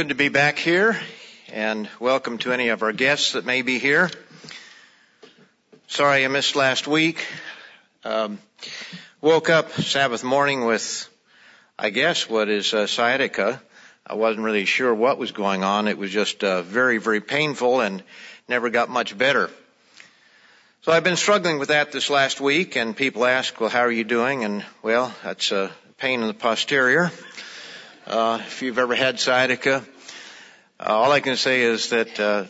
good to be back here, and welcome to any of our guests that may be here. Sorry I missed last week. Um, woke up Sabbath morning with, I guess, what is uh, sciatica. I wasn't really sure what was going on. It was just uh, very, very painful and never got much better. So I've been struggling with that this last week, and people ask, "Well, how are you doing?" And well, that's a pain in the posterior. Uh, if you've ever had sciatica, uh, all I can say is that uh,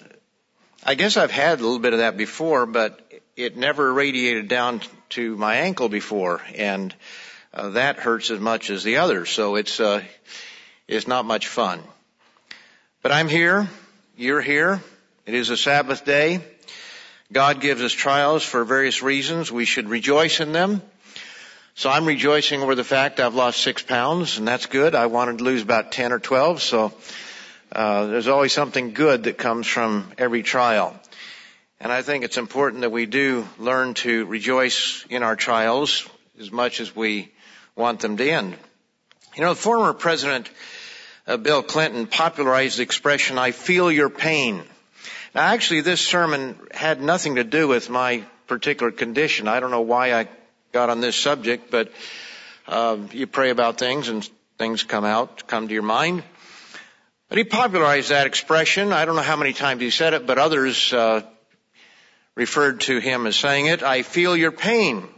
I guess I've had a little bit of that before, but it never radiated down to my ankle before, and uh, that hurts as much as the others. So it's uh, it's not much fun. But I'm here. You're here. It is a Sabbath day. God gives us trials for various reasons. We should rejoice in them. So I'm rejoicing over the fact I've lost six pounds, and that's good. I wanted to lose about 10 or 12, so uh, there's always something good that comes from every trial. And I think it's important that we do learn to rejoice in our trials as much as we want them to end. You know, former President uh, Bill Clinton popularized the expression, I feel your pain. Now actually this sermon had nothing to do with my particular condition. I don't know why I got on this subject, but uh, you pray about things and things come out, come to your mind. But he popularized that expression. I don't know how many times he said it, but others uh, referred to him as saying it. I feel your pain.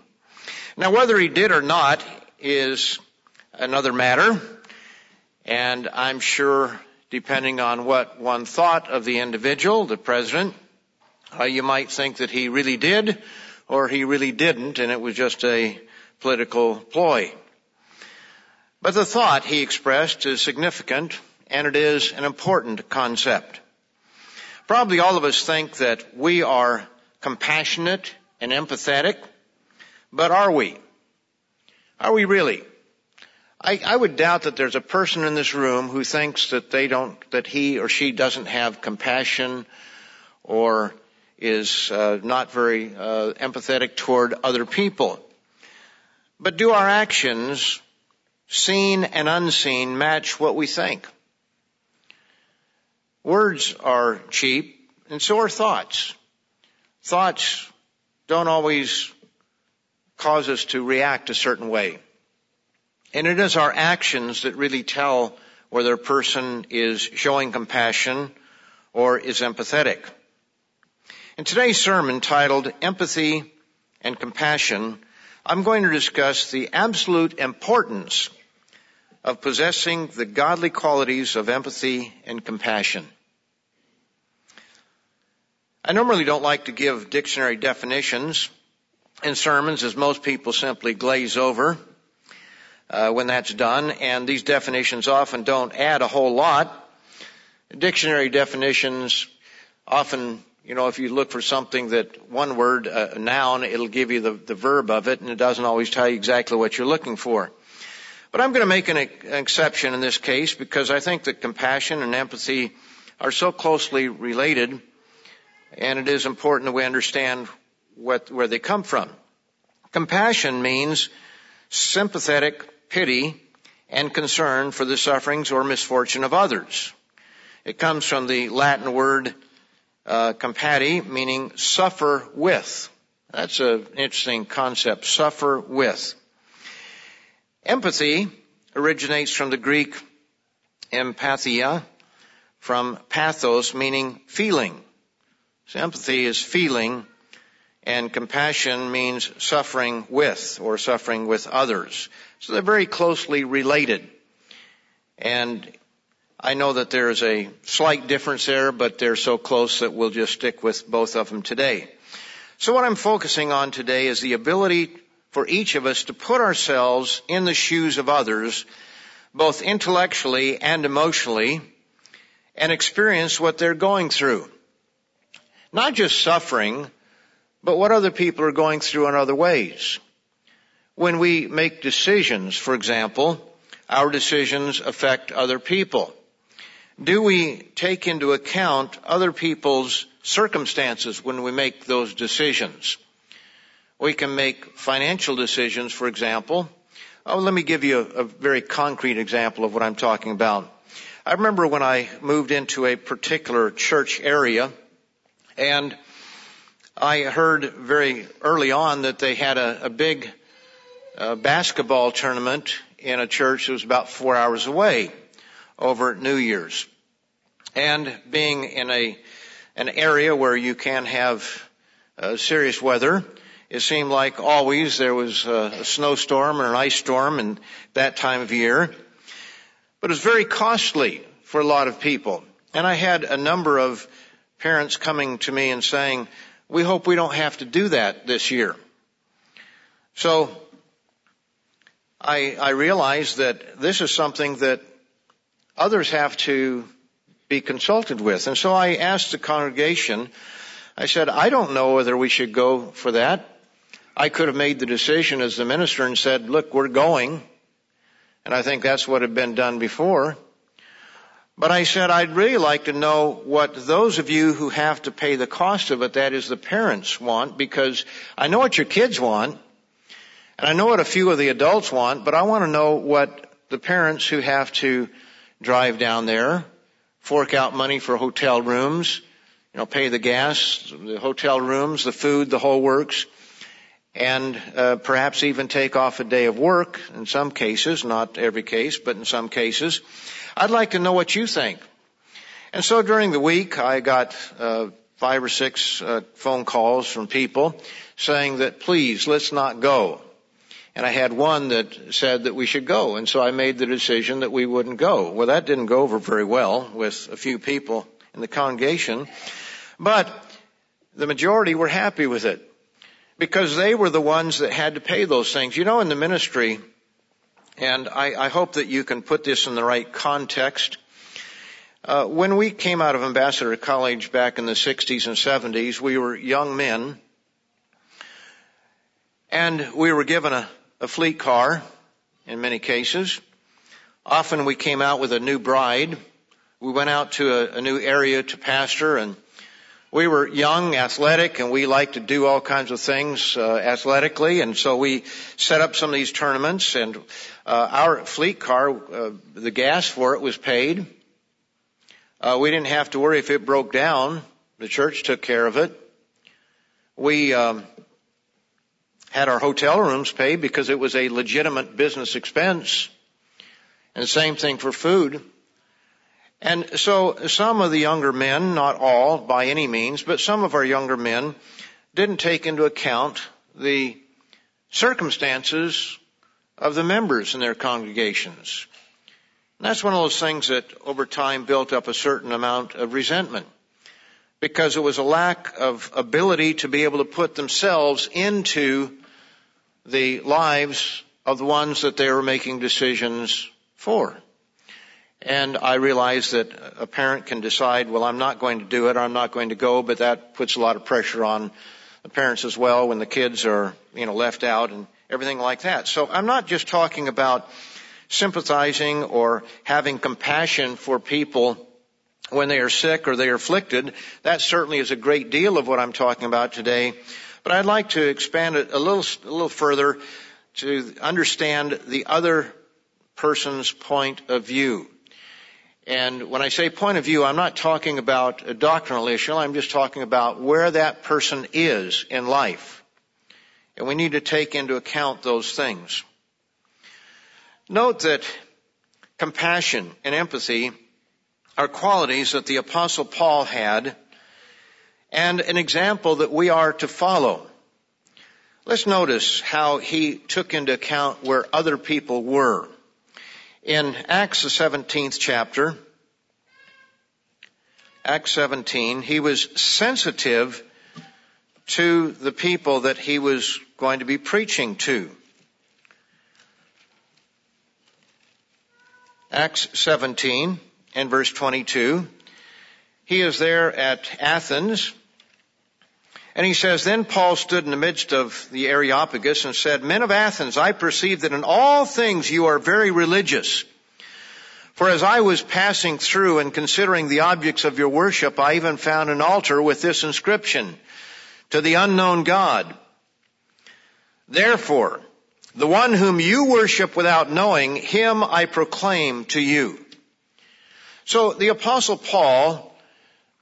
Now, whether he did or not is another matter, and I'm sure, depending on what one thought of the individual, the president, uh, you might think that he really did, or he really didn't and it was just a political ploy. But the thought he expressed is significant and it is an important concept. Probably all of us think that we are compassionate and empathetic, but are we? Are we really? I, I, would doubt that there's a person in this room who thinks that they don't, that he or she doesn't have compassion or is uh, not very uh, empathetic toward other people. But do our actions, seen and unseen, match what we think? Words are cheap, and so are thoughts. Thoughts don't always cause us to react a certain way. And it is our actions that really tell whether a person is showing compassion or is empathetic. In today's sermon titled Empathy and Compassion, I'm going to discuss the absolute importance of possessing the godly qualities of empathy and compassion. I normally don't like to give dictionary definitions in sermons as most people simply glaze over uh, when that's done, and these definitions often don't add a whole lot. Dictionary definitions often you know, if you look for something that one word, a noun, it'll give you the, the verb of it and it doesn't always tell you exactly what you're looking for. But I'm going to make an, exception in this case because I think that compassion and empathy are so closely related and it is important that we understand what, where they come from. Compassion means sympathetic pity and concern for the sufferings or misfortune of others. It comes from the Latin word uh, compati, meaning suffer with. That's an interesting concept, suffer with. Empathy originates from the Greek empathia, from pathos, meaning feeling. So empathy is feeling, and compassion means suffering with, or suffering with others. So they're very closely related. And I know that there is a slight difference there, but they're so close that we'll just stick with both of them today. So what I'm focusing on today is the ability for each of us to put ourselves in the shoes of others, both intellectually and emotionally, and experience what they're going through. Not just suffering, but what other people are going through in other ways. When we make decisions, for example, our decisions affect other people do we take into account other people's circumstances when we make those decisions? We can make financial decisions, for example. Oh, let me give you a, a very concrete example of what I'm talking about. I remember when I moved into a particular church area and I heard very early on that they had a, a big uh, basketball tournament in a church that was about four hours away over New Year's. And being in a, an area where you can have uh, serious weather, it seemed like always there was a, a snowstorm or an ice storm in that time of year. But it was very costly for a lot of people. And I had a number of parents coming to me and saying, we hope we don't have to do that this year. So I, I realize that this is something that others have to be consulted with. And so I asked the congregation, I said, I don't know whether we should go for that. I could have made the decision as the minister and said, look, we're going. And I think that's what had been done before. But I said, I'd really like to know what those of you who have to pay the cost of it, that is the parents want, because I know what your kids want, and I know what a few of the adults want, but I want to know what the parents who have to drive down there, fork out money for hotel rooms, you know, pay the gas, the hotel rooms, the food, the whole works, and uh, perhaps even take off a day of work in some cases, not every case, but in some cases. I'd like to know what you think. And so during the week, I got uh, five or six uh, phone calls from people saying that please let's not go. And I had one that said that we should go, and so I made the decision that we wouldn't go. Well, that didn't go over very well with a few people in the congregation, but the majority were happy with it because they were the ones that had to pay those things. You know, in the ministry, and I, I hope that you can put this in the right context. Uh, when we came out of Ambassador College back in the 60s and 70s, we were young men, and we were given a, a fleet car in many cases. Often we came out with a new bride. We went out to a, a new area to pastor and we were young, athletic, and we liked to do all kinds of things uh, athletically, and so we set up some of these tournaments. And uh, our fleet car, uh, the gas for it was paid. Uh, we didn't have to worry if it broke down. The church took care of it. We um, had our hotel rooms paid because it was a legitimate business expense. And same thing for food. And so some of the younger men, not all by any means, but some of our younger men didn't take into account the circumstances of the members in their congregations. And that's one of those things that over time built up a certain amount of resentment because it was a lack of ability to be able to put themselves into the lives of the ones that they were making decisions for. And I realize that a parent can decide, well, I'm not going to do it, I'm not going to go, but that puts a lot of pressure on the parents as well when the kids are, you know, left out and everything like that. So I'm not just talking about sympathizing or having compassion for people when they are sick or they are afflicted. That certainly is a great deal of what I'm talking about today. But I'd like to expand it a little, a little further to understand the other person's point of view. And when I say point of view, I'm not talking about a doctrinal issue. I'm just talking about where that person is in life. And we need to take into account those things. Note that compassion and empathy are qualities that the apostle Paul had and an example that we are to follow. Let's notice how he took into account where other people were in Acts the 17th chapter, Acts 17, he was sensitive to the people that he was going to be preaching to. Acts 17 and verse 22. He is there at Athens and he says, Then Paul stood in the midst of the Areopagus and said, Men of Athens, I perceive that in all things you are very religious. For as I was passing through and considering the objects of your worship, I even found an altar with this inscription, to the unknown God. Therefore, the one whom you worship without knowing, him I proclaim to you. So the apostle Paul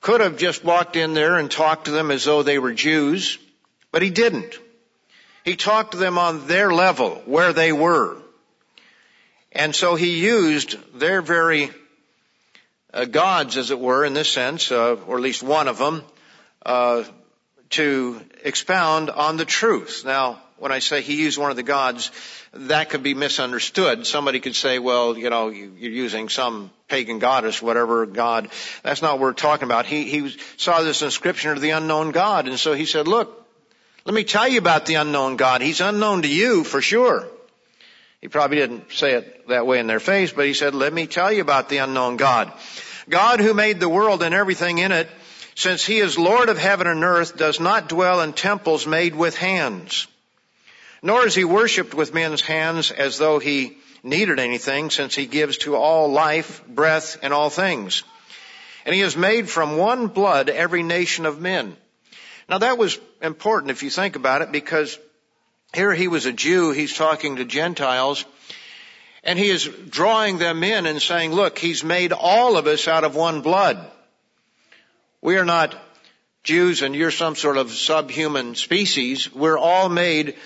could have just walked in there and talked to them as though they were Jews, but he didn't. He talked to them on their level, where they were. And so he used their very uh, gods, as it were, in this sense, uh, or at least one of them, uh, to expound on the truth. Now, when I say he used one of the gods, that could be misunderstood. Somebody could say, well, you know, you're using some pagan goddess, whatever god. That's not what we're talking about. He, he saw this inscription of the unknown God, and so he said, look, let me tell you about the unknown God. He's unknown to you for sure. He probably didn't say it that way in their face, but he said, let me tell you about the unknown God. God who made the world and everything in it, since he is Lord of heaven and earth, does not dwell in temples made with hands. Nor is he worshipped with men's hands as though he needed anything, since he gives to all life, breath, and all things. And he has made from one blood every nation of men. Now that was important if you think about it, because here he was a Jew, he's talking to Gentiles, and he is drawing them in and saying, look, he's made all of us out of one blood. We are not Jews and you're some sort of subhuman species. We're all made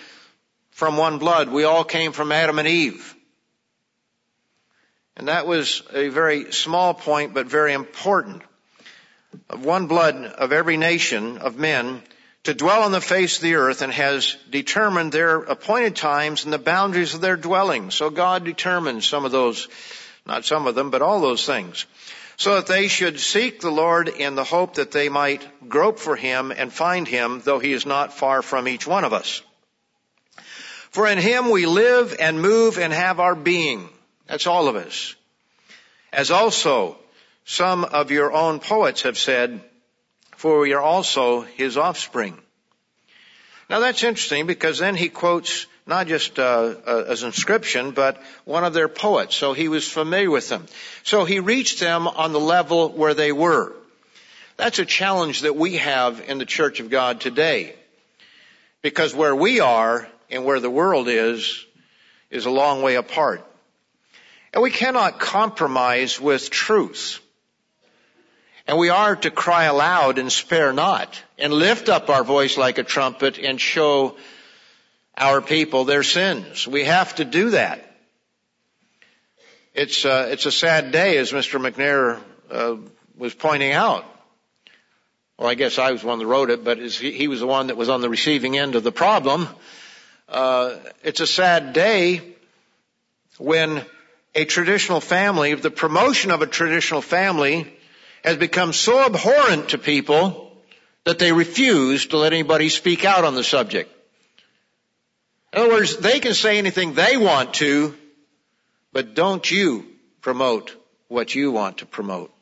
from one blood. We all came from Adam and Eve. And that was a very small point, but very important. Of one blood of every nation of men to dwell on the face of the earth and has determined their appointed times and the boundaries of their dwelling. So God determines some of those, not some of them, but all those things. So that they should seek the Lord in the hope that they might grope for Him and find Him, though He is not far from each one of us. For in Him we live and move and have our being. That's all of us. As also some of your own poets have said, for we are also his offspring. Now that's interesting because then he quotes not just uh, as inscription, but one of their poets. So he was familiar with them. So he reached them on the level where they were. That's a challenge that we have in the Church of God today. Because where we are and where the world is, is a long way apart. And we cannot compromise with truth. And we are to cry aloud and spare not and lift up our voice like a trumpet and show our people their sins. We have to do that. It's, uh, it's a sad day as Mr. McNair uh, was pointing out. Well, I guess I was one that wrote it, but he was the one that was on the receiving end of the problem. Uh, it's a sad day when a traditional family, the promotion of a traditional family has become so abhorrent to people that they refuse to let anybody speak out on the subject. In other words, they can say anything they want to, but don't you promote what you want to promote.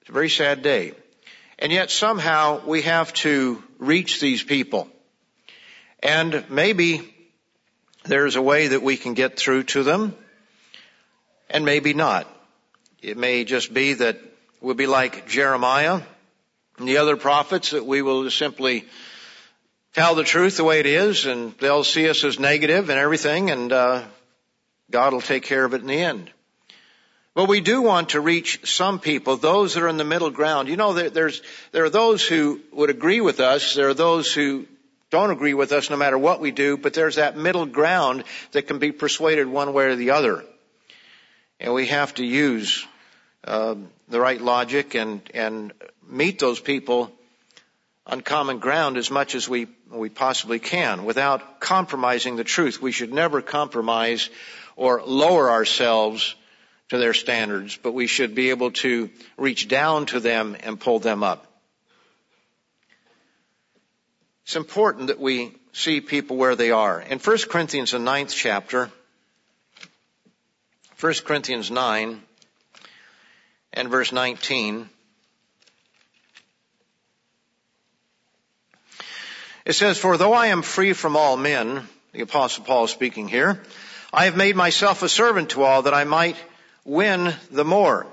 It's a very sad day. And yet somehow we have to reach these people. And maybe there's a way that we can get through to them, and maybe not. It may just be that we'll be like Jeremiah and the other prophets that we will simply tell the truth the way it is and they'll see us as negative and everything and uh, God will take care of it in the end. But we do want to reach some people, those that are in the middle ground. You know, there, there's, there are those who would agree with us. There are those who don't agree with us no matter what we do, but there's that middle ground that can be persuaded one way or the other. And we have to use um, the right logic and and meet those people on common ground as much as we we possibly can without compromising the truth. We should never compromise or lower ourselves to their standards, but we should be able to reach down to them and pull them up. It's important that we see people where they are. In 1 Corinthians, the ninth chapter, 1 Corinthians 9, and verse 19. It says, For though I am free from all men, the apostle Paul is speaking here, I have made myself a servant to all that I might win the more.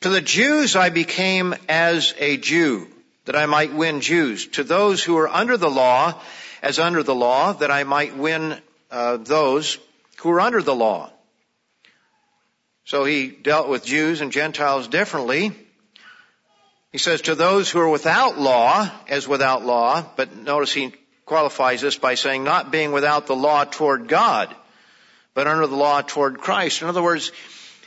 To the Jews I became as a Jew, that I might win Jews. To those who are under the law, as under the law, that I might win uh, those who are under the law So he dealt with Jews and Gentiles differently. He says to those who are without law as without law, but notice he qualifies this by saying not being without the law toward God, but under the law toward Christ. In other words,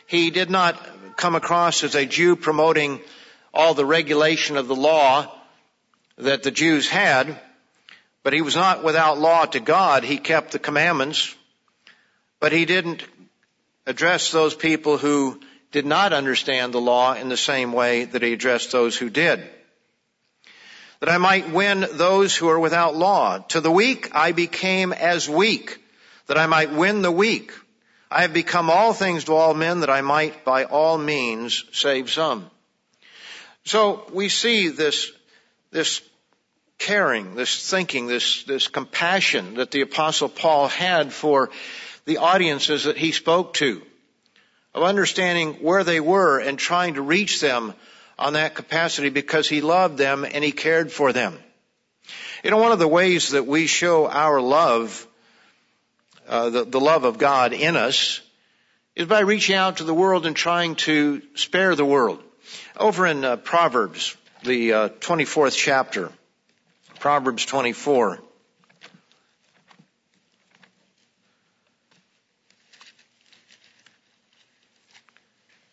he did not come across as a Jew promoting all the regulation of the law that the Jews had, but he was not without law to God. He kept the commandments, but he didn't address those people who did not understand the law in the same way that he addressed those who did. That I might win those who are without law. To the weak I became as weak, that I might win the weak. I have become all things to all men that I might by all means save some. So we see this, this caring, this thinking, this, this compassion that the apostle Paul had for the audiences that he spoke to, of understanding where they were and trying to reach them on that capacity because he loved them and he cared for them. You know, one of the ways that we show our love, uh, the, the love of God in us, is by reaching out to the world and trying to spare the world. Over in uh, Proverbs, the uh, 24th chapter, Proverbs 24.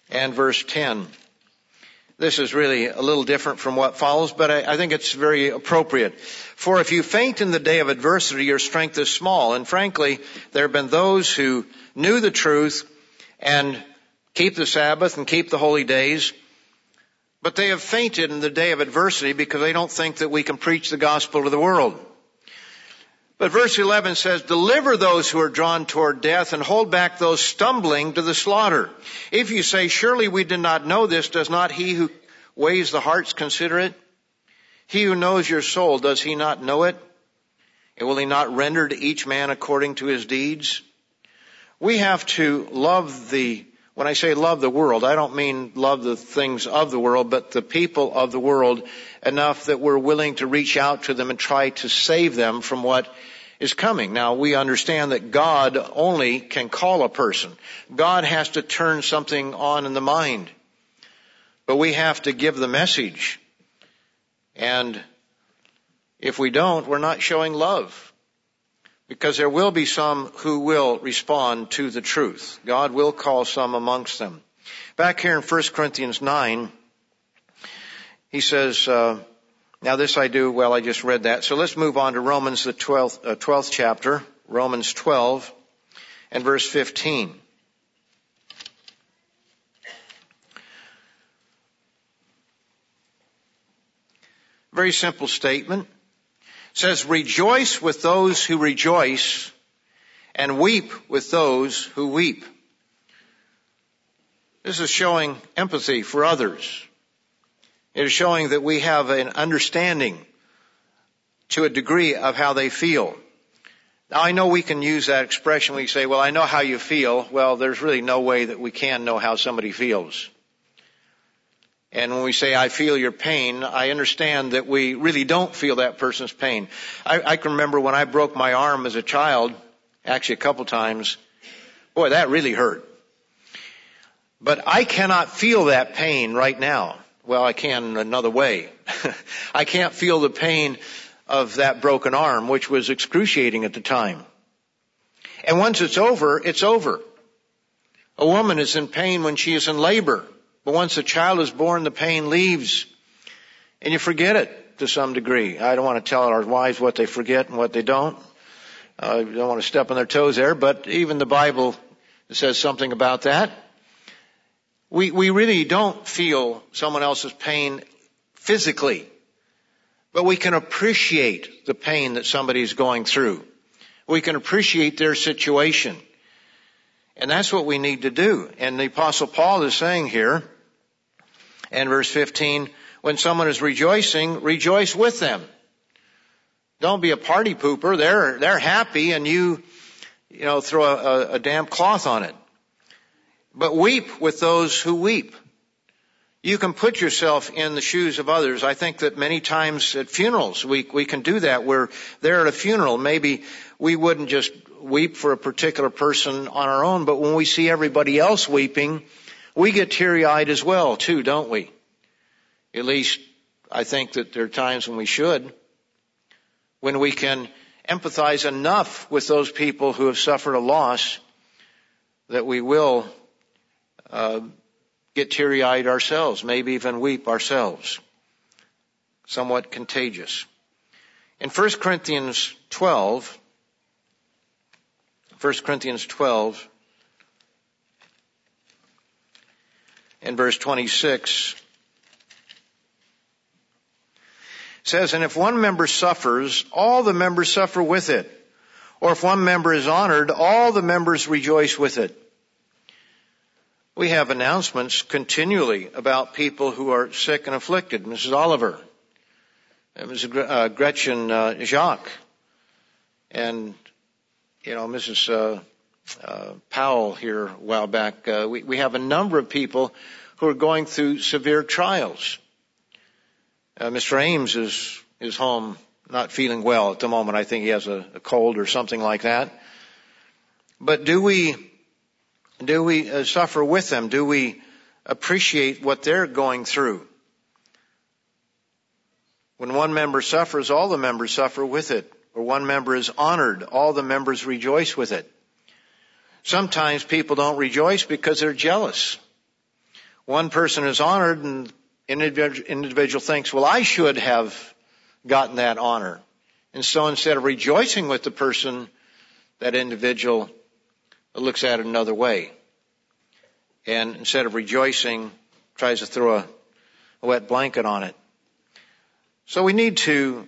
and verse 10. This is really a little different from what follows, but I, I, think it's very appropriate. For if you faint in the day of adversity, your strength is small. And frankly, there have been those who knew the truth and keep the Sabbath and keep the holy days, but they have fainted in the day of adversity because they don't think that we can preach the gospel to the world. But verse 11 says, deliver those who are drawn toward death and hold back those stumbling to the slaughter. If you say, surely we did not know this, does not he who weighs the hearts consider it? He who knows your soul, does he not know it? And will he not render to each man according to his deeds? We have to love the, when I say love the world, I don't mean love the things of the world, but the people of the world enough that we're willing to reach out to them and try to save them from what is coming. Now we understand that God only can call a person. God has to turn something on in the mind. But we have to give the message. And if we don't, we're not showing love. Because there will be some who will respond to the truth. God will call some amongst them. Back here in 1 Corinthians 9, he says, uh, now this I do, well I just read that. So let's move on to Romans the 12th, uh, 12th chapter, Romans 12 and verse 15. Very simple statement. Says, rejoice with those who rejoice and weep with those who weep. This is showing empathy for others. It is showing that we have an understanding to a degree of how they feel. Now I know we can use that expression. We say, well, I know how you feel. Well, there's really no way that we can know how somebody feels. And when we say, I feel your pain, I understand that we really don't feel that person's pain. I, I can remember when I broke my arm as a child, actually a couple times, boy, that really hurt. But I cannot feel that pain right now. Well, I can another way. I can't feel the pain of that broken arm, which was excruciating at the time. And once it's over, it's over. A woman is in pain when she is in labor, but once a child is born, the pain leaves, and you forget it to some degree. I don't want to tell our wives what they forget and what they don't. Uh, I don't want to step on their toes there, but even the Bible says something about that. We, we really don't feel someone else's pain physically, but we can appreciate the pain that somebody is going through. We can appreciate their situation. And that's what we need to do. And the apostle Paul is saying here in verse 15, when someone is rejoicing, rejoice with them. Don't be a party pooper. They're, they're happy and you, you know, throw a, a damp cloth on it but weep with those who weep. You can put yourself in the shoes of others. I think that many times at funerals we, we can do that. We're there at a funeral. Maybe we wouldn't just weep for a particular person on our own, but when we see everybody else weeping, we get teary-eyed as well, too, don't we? At least I think that there are times when we should. When we can empathize enough with those people who have suffered a loss that we will uh, get teary-eyed ourselves, maybe even weep ourselves. Somewhat contagious. In 1 Corinthians 12, 1 Corinthians 12, in verse 26, says, And if one member suffers, all the members suffer with it. Or if one member is honored, all the members rejoice with it. We have announcements continually about people who are sick and afflicted. Mrs. Oliver, Mrs. Uh, Gretchen uh, Jacques, and you know Mrs. Uh, Powell here a while back. Uh, we, we have a number of people who are going through severe trials. Uh, Mr. Ames is is home, not feeling well at the moment. I think he has a, a cold or something like that. But do we do we uh, suffer with them? Do we appreciate what they're going through? When one member suffers, all the members suffer with it. Or one member is honored, all the members rejoice with it. Sometimes people don't rejoice because they're jealous. One person is honored and an individual thinks, well, I should have gotten that honor. And so instead of rejoicing with the person, that individual looks at it another way. And instead of rejoicing, tries to throw a, a wet blanket on it. So we need to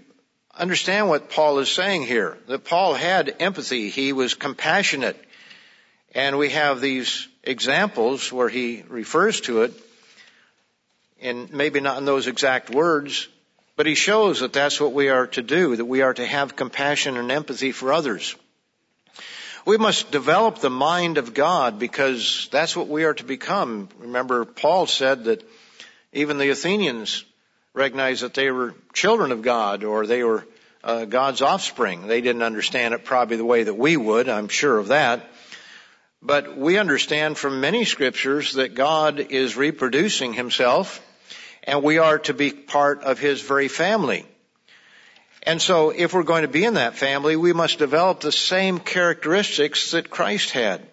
understand what Paul is saying here. That Paul had empathy. He was compassionate. And we have these examples where he refers to it, and maybe not in those exact words, but he shows that that's what we are to do, that we are to have compassion and empathy for others. We must develop the mind of God because that's what we are to become. Remember, Paul said that even the Athenians recognized that they were children of God or they were uh, God's offspring. They didn't understand it probably the way that we would, I'm sure of that. But we understand from many scriptures that God is reproducing himself and we are to be part of his very family. And so if we're going to be in that family, we must develop the same characteristics that Christ had.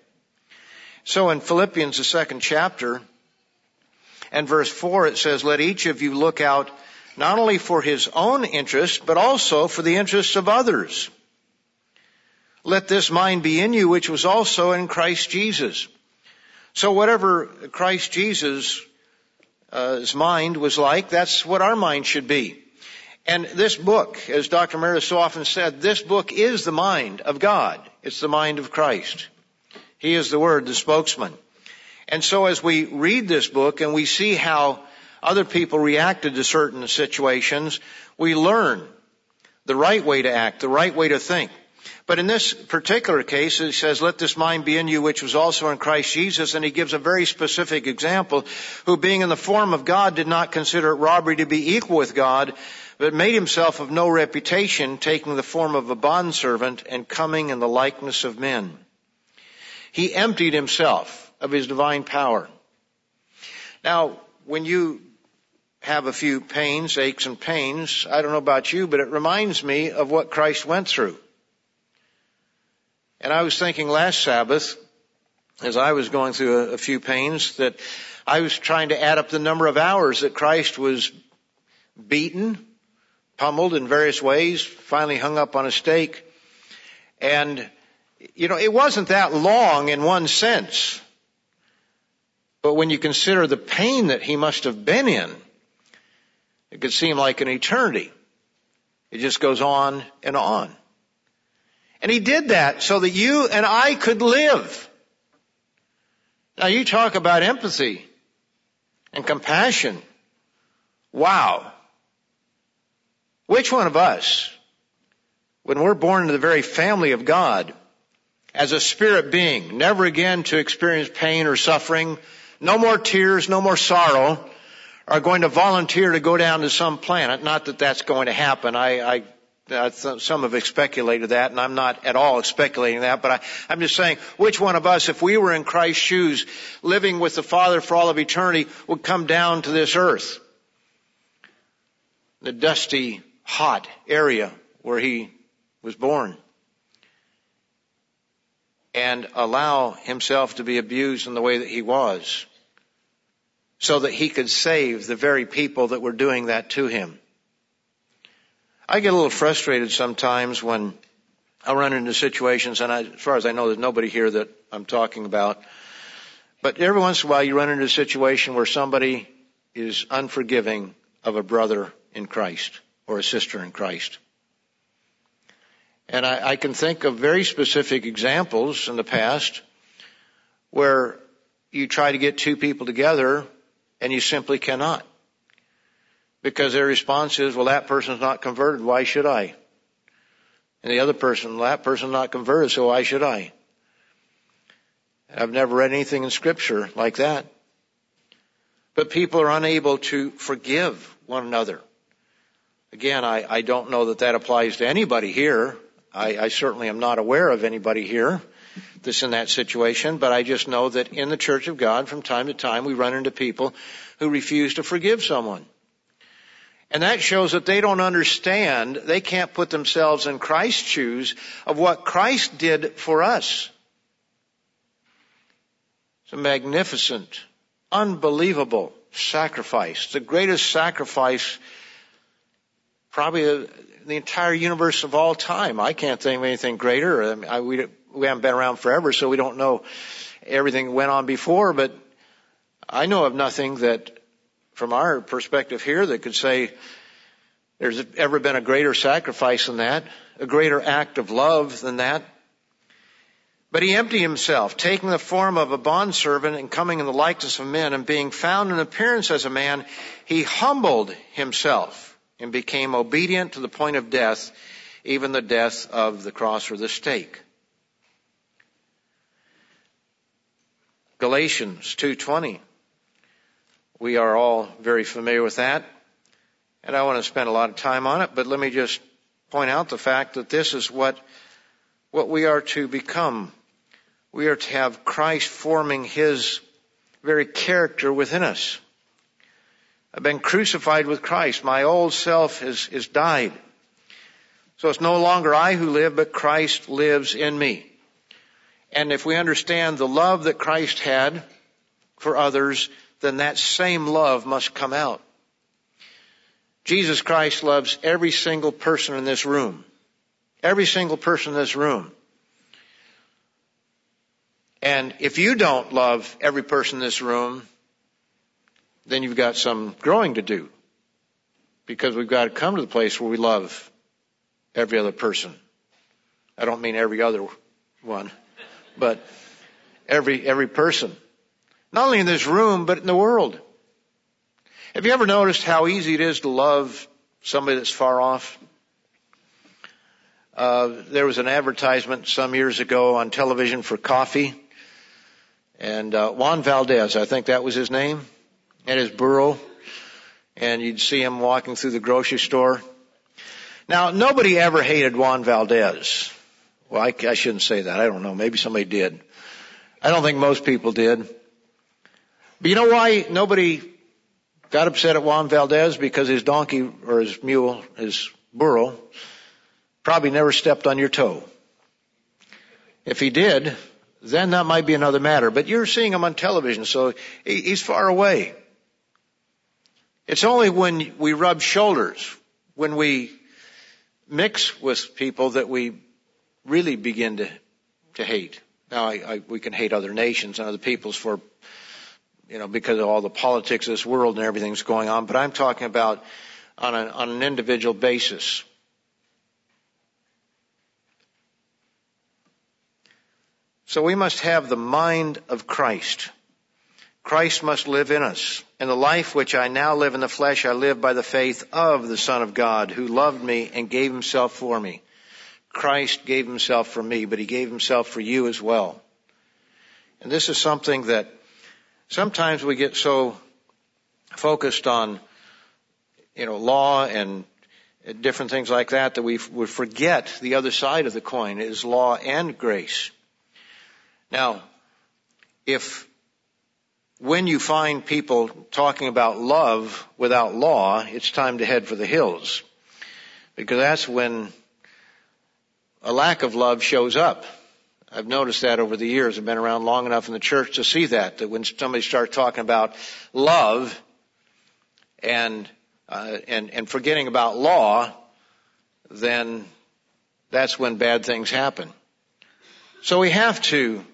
So in Philippians, the second chapter, and verse four, it says, let each of you look out not only for his own interest, but also for the interests of others. Let this mind be in you, which was also in Christ Jesus. So whatever Christ Jesus' uh, mind was like, that's what our mind should be. And this book, as Dr. Meredith so often said, this book is the mind of God. It's the mind of Christ. He is the Word, the spokesman. And so as we read this book and we see how other people reacted to certain situations, we learn the right way to act, the right way to think. But in this particular case, it says, let this mind be in you, which was also in Christ Jesus. And he gives a very specific example, who being in the form of God did not consider it robbery to be equal with God, but made himself of no reputation, taking the form of a bondservant and coming in the likeness of men. He emptied himself of his divine power. Now, when you have a few pains, aches and pains, I don't know about you, but it reminds me of what Christ went through. And I was thinking last Sabbath, as I was going through a, a few pains, that I was trying to add up the number of hours that Christ was beaten, pummeled in various ways, finally hung up on a stake. And, you know, it wasn't that long in one sense. But when you consider the pain that he must have been in, it could seem like an eternity. It just goes on and on. And he did that so that you and I could live. Now you talk about empathy and compassion. Wow. Which one of us, when we're born into the very family of God, as a spirit being, never again to experience pain or suffering, no more tears, no more sorrow, are going to volunteer to go down to some planet. Not that that's going to happen. I, I Uh, some have speculated that, and I'm not at all speculating that, but I, I'm just saying, which one of us, if we were in Christ's shoes, living with the Father for all of eternity, would come down to this earth? The dusty, hot area where he was born. And allow himself to be abused in the way that he was. So that he could save the very people that were doing that to him. I get a little frustrated sometimes when I run into situations, and I, as far as I know, there's nobody here that I'm talking about. But every once in a while, you run into a situation where somebody is unforgiving of a brother in Christ or a sister in Christ. And I, I can think of very specific examples in the past where you try to get two people together and you simply cannot. Because their response is, well, that person's not converted, why should I? And the other person, well, that person's not converted, so why should I? I've never read anything in scripture like that. But people are unable to forgive one another. Again, I, I don't know that that applies to anybody here. I, I certainly am not aware of anybody here that's in that situation, but I just know that in the Church of God, from time to time, we run into people who refuse to forgive someone. And that shows that they don't understand, they can't put themselves in Christ's shoes of what Christ did for us. It's a magnificent, unbelievable sacrifice. The greatest sacrifice probably in the entire universe of all time. I can't think of anything greater. I mean, I, we, we haven't been around forever, so we don't know everything that went on before, but I know of nothing that from our perspective here that could say there's ever been a greater sacrifice than that, a greater act of love than that. But he emptied himself, taking the form of a bondservant and coming in the likeness of men and being found in appearance as a man, he humbled himself and became obedient to the point of death, even the death of the cross or the stake. Galatians 2:20 we are all very familiar with that. And I want to spend a lot of time on it, but let me just point out the fact that this is what, what we are to become. We are to have Christ forming His very character within us. I've been crucified with Christ. My old self is, is died. So it's no longer I who live, but Christ lives in me. And if we understand the love that Christ had for others, then that same love must come out. Jesus Christ loves every single person in this room. Every single person in this room. And if you don't love every person in this room, then you've got some growing to do. Because we've got to come to the place where we love every other person. I don't mean every other one, but every, every person. Not only in this room, but in the world. Have you ever noticed how easy it is to love somebody that's far off? Uh, there was an advertisement some years ago on television for coffee, and uh, Juan Valdez, I think that was his name, and his burro, and you'd see him walking through the grocery store. Now, nobody ever hated Juan Valdez. Well, I, I shouldn't say that. I don't know. Maybe somebody did. I don't think most people did. But you know why nobody got upset at Juan Valdez? Because his donkey or his mule, his burro, probably never stepped on your toe. If he did, then that might be another matter. But you're seeing him on television, so he's far away. It's only when we rub shoulders, when we mix with people that we really begin to, to hate. Now, I, I, we can hate other nations and other peoples for you know, because of all the politics of this world and everything that's going on, but I'm talking about on, a, on an individual basis. So we must have the mind of Christ. Christ must live in us. In the life which I now live in the flesh, I live by the faith of the Son of God who loved me and gave himself for me. Christ gave himself for me, but he gave himself for you as well. And this is something that sometimes we get so focused on, you know, law and different things like that, that we would forget the other side of the coin is law and grace. Now, if when you find people talking about love without law, it's time to head for the hills. Because that's when a lack of love shows up. I've noticed that over the years. I've been around long enough in the church to see that, that when somebody starts talking about love and, uh, and, and forgetting about law, then that's when bad things happen. So we have to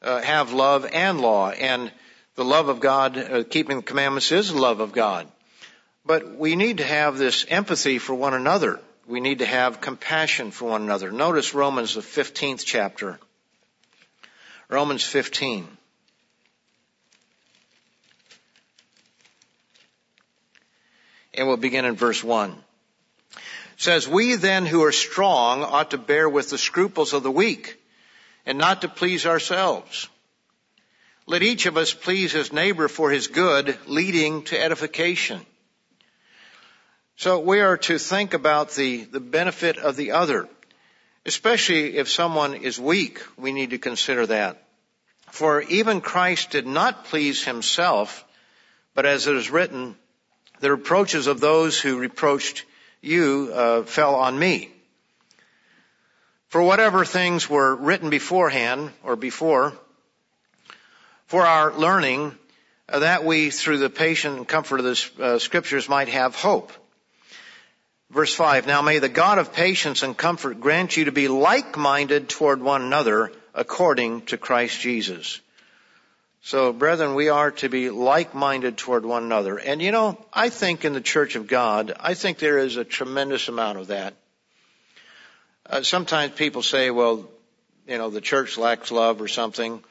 uh, have love and law, and the love of God, uh, keeping the commandments is the love of God. But we need to have this empathy for one another. We need to have compassion for one another. Notice Romans, the 15th chapter. Romans 15. And we'll begin in verse 1. It says, We then who are strong ought to bear with the scruples of the weak and not to please ourselves. Let each of us please his neighbor for his good, leading to edification. So we are to think about the, the benefit of the other. Especially if someone is weak, we need to consider that. For even Christ did not please himself, but as it is written, the reproaches of those who reproached you uh, fell on me. For whatever things were written beforehand or before, for our learning, uh, that we through the patient and comfort of the uh, scriptures might have hope. Verse 5, now may the God of patience and comfort grant you to be like-minded toward one another according to Christ Jesus. So, brethren, we are to be like-minded toward one another. And you know, I think in the church of God, I think there is a tremendous amount of that. Uh, sometimes people say, well, you know, the church lacks love or something.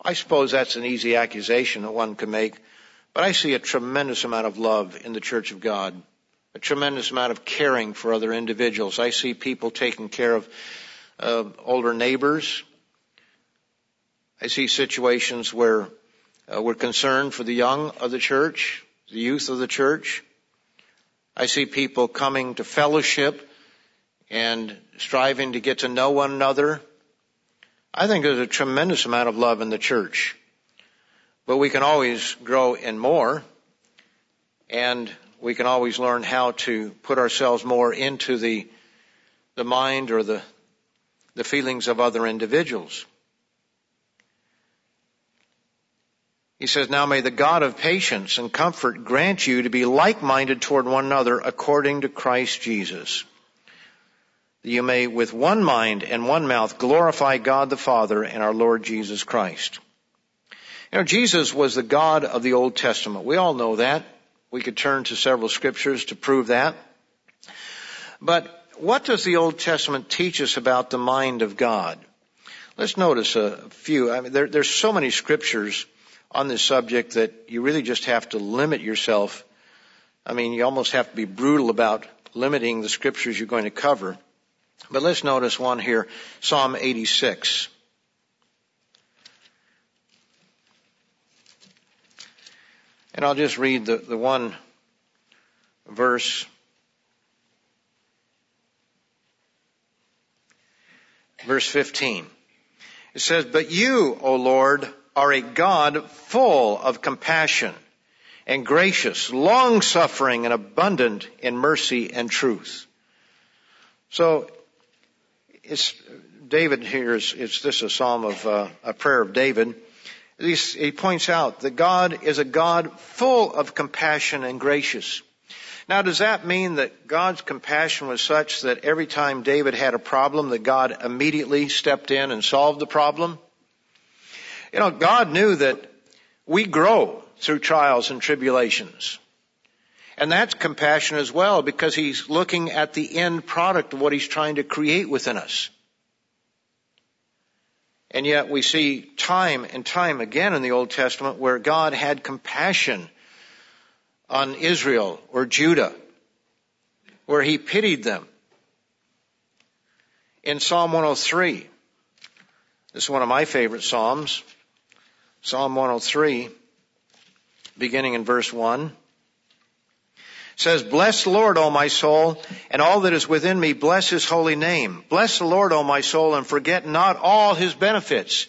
I suppose that's an easy accusation that one can make. But I see a tremendous amount of love in the church of God a tremendous amount of caring for other individuals. I see people taking care of uh, older neighbors. I see situations where uh, we're concerned for the young of the church, the youth of the church. I see people coming to fellowship and striving to get to know one another. I think there's a tremendous amount of love in the church. But we can always grow in more. And we can always learn how to put ourselves more into the, the mind or the, the feelings of other individuals. He says, now may the God of patience and comfort grant you to be like-minded toward one another according to Christ Jesus. That you may with one mind and one mouth glorify God the Father and our Lord Jesus Christ. You know, Jesus was the God of the Old Testament. We all know that. We could turn to several scriptures to prove that. But what does the Old Testament teach us about the mind of God? Let's notice a few. I mean, there, there's so many scriptures on this subject that you really just have to limit yourself. I mean, you almost have to be brutal about limiting the scriptures you're going to cover. But let's notice one here, Psalm 86. And I'll just read the, the one verse. Verse 15. It says, But you, O Lord, are a God full of compassion and gracious, long suffering and abundant in mercy and truth. So, it's, David here is, it's this a psalm of, uh, a prayer of David he points out that God is a God full of compassion and gracious. Now, does that mean that God's compassion was such that every time David had a problem, that God immediately stepped in and solved the problem? You know, God knew that we grow through trials and tribulations. And that's compassion as well because he's looking at the end product of what he's trying to create within us. And yet we see time and time again in the Old Testament where God had compassion on Israel or Judah, where he pitied them. In Psalm 103, this is one of my favorite Psalms, Psalm 103, beginning in verse 1. Says, Bless the Lord, O my soul, and all that is within me, bless his holy name. Bless the Lord, O my soul, and forget not all his benefits.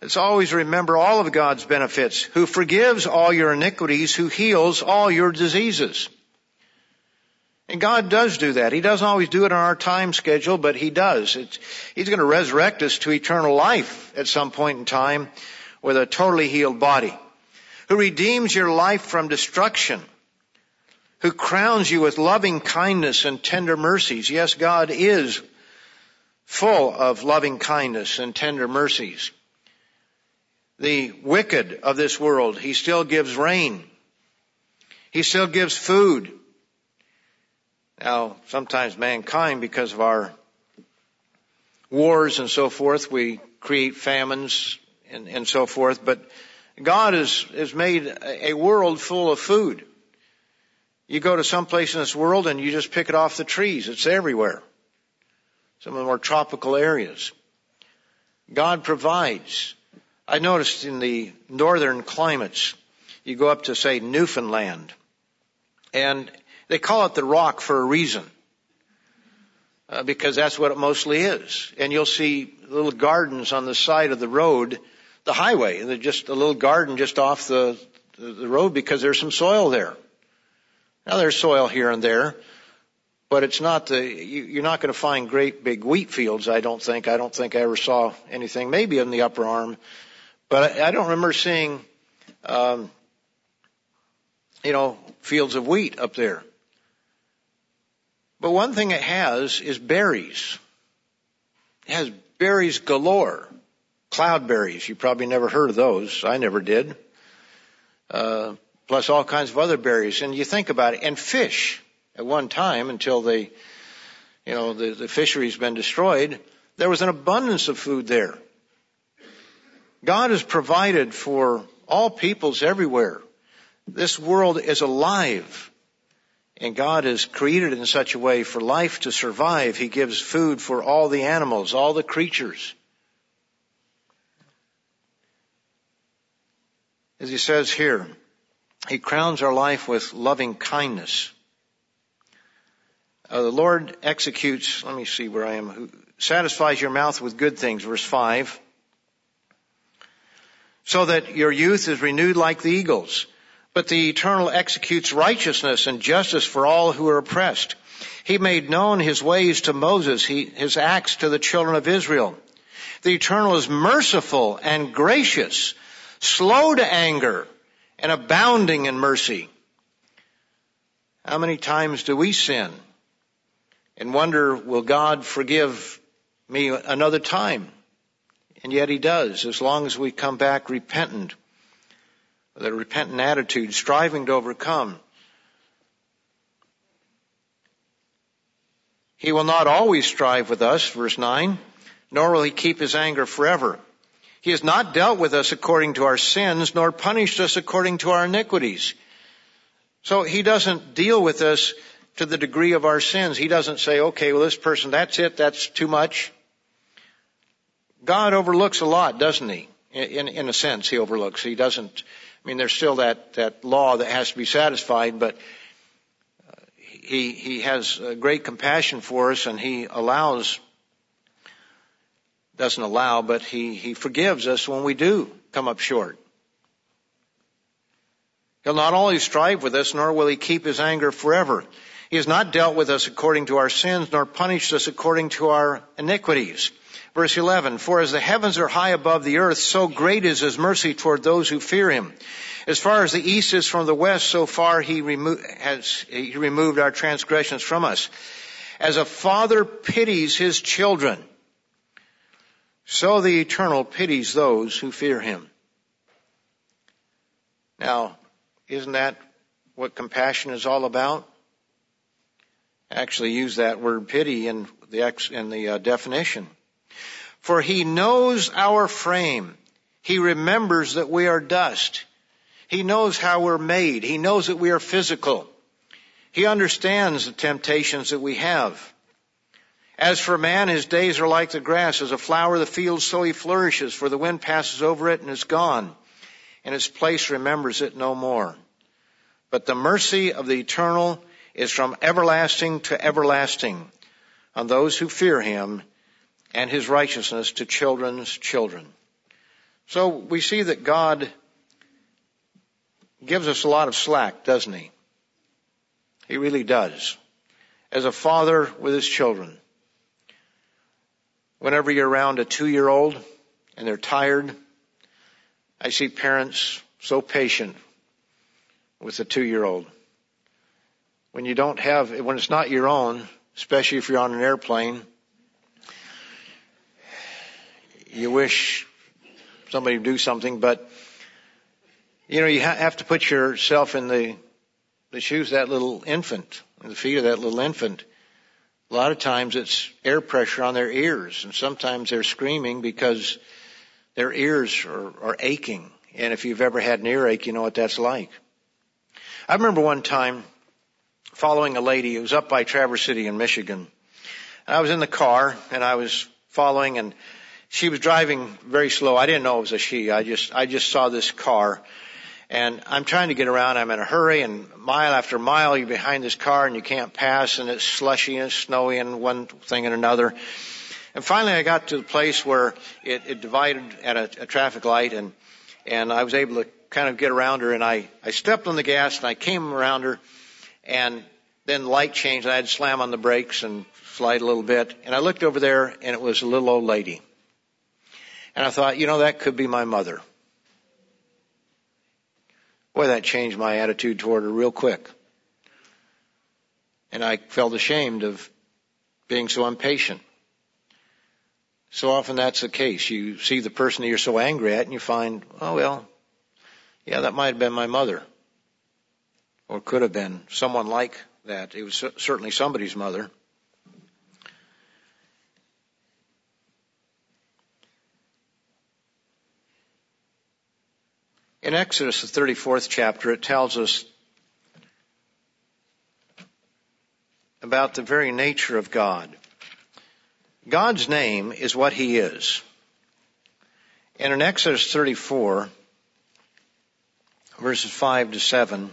Let's always remember all of God's benefits, who forgives all your iniquities, who heals all your diseases. And God does do that. He doesn't always do it on our time schedule, but He does. It's, he's going to resurrect us to eternal life at some point in time with a totally healed body. Who redeems your life from destruction who crowns you with loving kindness and tender mercies. Yes, God is full of loving kindness and tender mercies. The wicked of this world, He still gives rain. He still gives food. Now, sometimes mankind, because of our wars and so forth, we create famines and, and so forth, but God has, has made a world full of food. You go to some place in this world and you just pick it off the trees. It's everywhere. Some of the more tropical areas. God provides. I noticed in the northern climates, you go up to say Newfoundland, and they call it the rock for a reason. Uh, because that's what it mostly is. And you'll see little gardens on the side of the road, the highway, they're just a little garden just off the, the road because there's some soil there. Now there's soil here and there, but it's not the, you, are not going to find great big wheat fields, I don't think. I don't think I ever saw anything, maybe in the upper arm, but I, I don't remember seeing, um, you know, fields of wheat up there. But one thing it has is berries. It has berries galore. Cloudberries. You probably never heard of those. I never did. Uh, plus all kinds of other berries. And you think about it, and fish at one time until they, you know, the, the fishery's been destroyed, there was an abundance of food there. God has provided for all peoples everywhere. This world is alive. And God has created in such a way for life to survive. He gives food for all the animals, all the creatures. As he says here, he crowns our life with loving kindness. Uh, the Lord executes, let me see where I am, who satisfies your mouth with good things, verse 5, so that your youth is renewed like the eagles. But the eternal executes righteousness and justice for all who are oppressed. He made known his ways to Moses, he, his acts to the children of Israel. The eternal is merciful and gracious, slow to anger, and abounding in mercy. How many times do we sin and wonder, will God forgive me another time? And yet He does, as long as we come back repentant, with a repentant attitude, striving to overcome. He will not always strive with us, verse 9, nor will He keep His anger forever. He has not dealt with us according to our sins, nor punished us according to our iniquities. So he doesn't deal with us to the degree of our sins. He doesn't say, okay, well this person, that's it, that's too much. God overlooks a lot, doesn't he? In, in a sense, he overlooks. He doesn't, I mean, there's still that, that law that has to be satisfied, but uh, he, he has great compassion for us and he allows doesn't allow, but he, he forgives us when we do come up short. He'll not always strive with us, nor will he keep his anger forever. He has not dealt with us according to our sins, nor punished us according to our iniquities. Verse 11, for as the heavens are high above the earth, so great is his mercy toward those who fear him. As far as the east is from the west, so far he, remo- has he removed our transgressions from us. As a father pities his children, so the Eternal pities those who fear Him. Now, isn't that what compassion is all about? Actually use that word pity in the, ex, in the uh, definition. For He knows our frame. He remembers that we are dust. He knows how we're made. He knows that we are physical. He understands the temptations that we have. As for man, his days are like the grass, as a flower of the field, so he flourishes, for the wind passes over it and is gone, and its place remembers it no more. But the mercy of the eternal is from everlasting to everlasting on those who fear him and his righteousness to children's children. So we see that God gives us a lot of slack, doesn't he? He really does. As a father with his children. Whenever you're around a two year old and they're tired, I see parents so patient with a two year old. When you don't have, when it's not your own, especially if you're on an airplane, you wish somebody would do something, but you know, you have to put yourself in the, the shoes of that little infant, in the feet of that little infant. A lot of times it's air pressure on their ears, and sometimes they're screaming because their ears are, are aching. And if you've ever had an earache, you know what that's like. I remember one time following a lady who was up by Traverse City in Michigan. And I was in the car and I was following and she was driving very slow. I didn't know it was a she. I just, I just saw this car and I'm trying to get around. I'm in a hurry and mile after mile you're behind this car and you can't pass and it's slushy and snowy and one thing and another. And finally I got to the place where it, it divided at a, a traffic light and, and I was able to kind of get around her and I, I stepped on the gas and I came around her and then light changed and I had to slam on the brakes and slide a little bit. And I looked over there and it was a little old lady. And I thought, you know, that could be my mother. Boy, that changed my attitude toward her real quick. And I felt ashamed of being so impatient. So often that's the case. You see the person that you're so angry at and you find, oh well, yeah, that might have been my mother. Or could have been someone like that. It was certainly somebody's mother. In Exodus, the 34th chapter, it tells us about the very nature of God. God's name is what He is. And in Exodus 34, verses 5 to 7,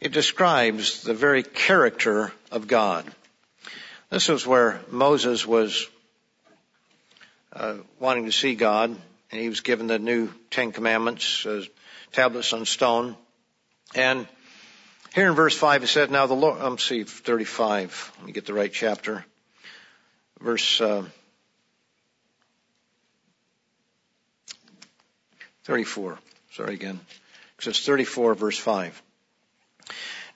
it describes the very character of God. This was where Moses was uh, wanting to see God, and he was given the new Ten Commandments, uh, tablets on stone. And here in verse 5 it says, Now the Lord, I'm um, see, 35. Let me get the right chapter. Verse uh, 34. Sorry again. It says 34 verse 5.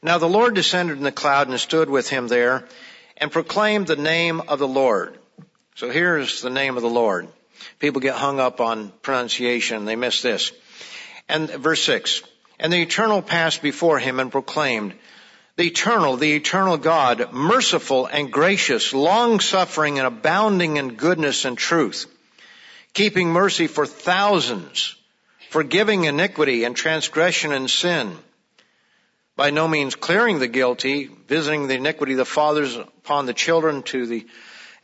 Now the Lord descended in the cloud and stood with him there and proclaimed the name of the Lord. So here's the name of the Lord. People get hung up on pronunciation. They miss this. And verse six. And the eternal passed before him and proclaimed, the eternal, the eternal God, merciful and gracious, long suffering and abounding in goodness and truth, keeping mercy for thousands, forgiving iniquity and transgression and sin, by no means clearing the guilty, visiting the iniquity of the fathers upon the children to the,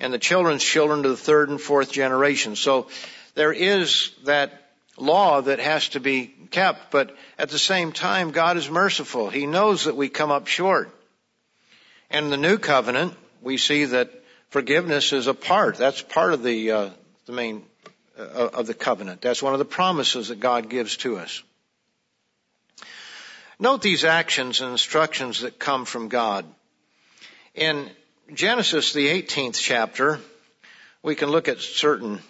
and the children's children to the third and fourth generation. So there is that law that has to be kept, but at the same time, God is merciful. He knows that we come up short. And in the new covenant, we see that forgiveness is a part. That's part of the, uh, the main, uh, of the covenant. That's one of the promises that God gives to us. Note these actions and instructions that come from God. In Genesis, the 18th chapter, we can look at certain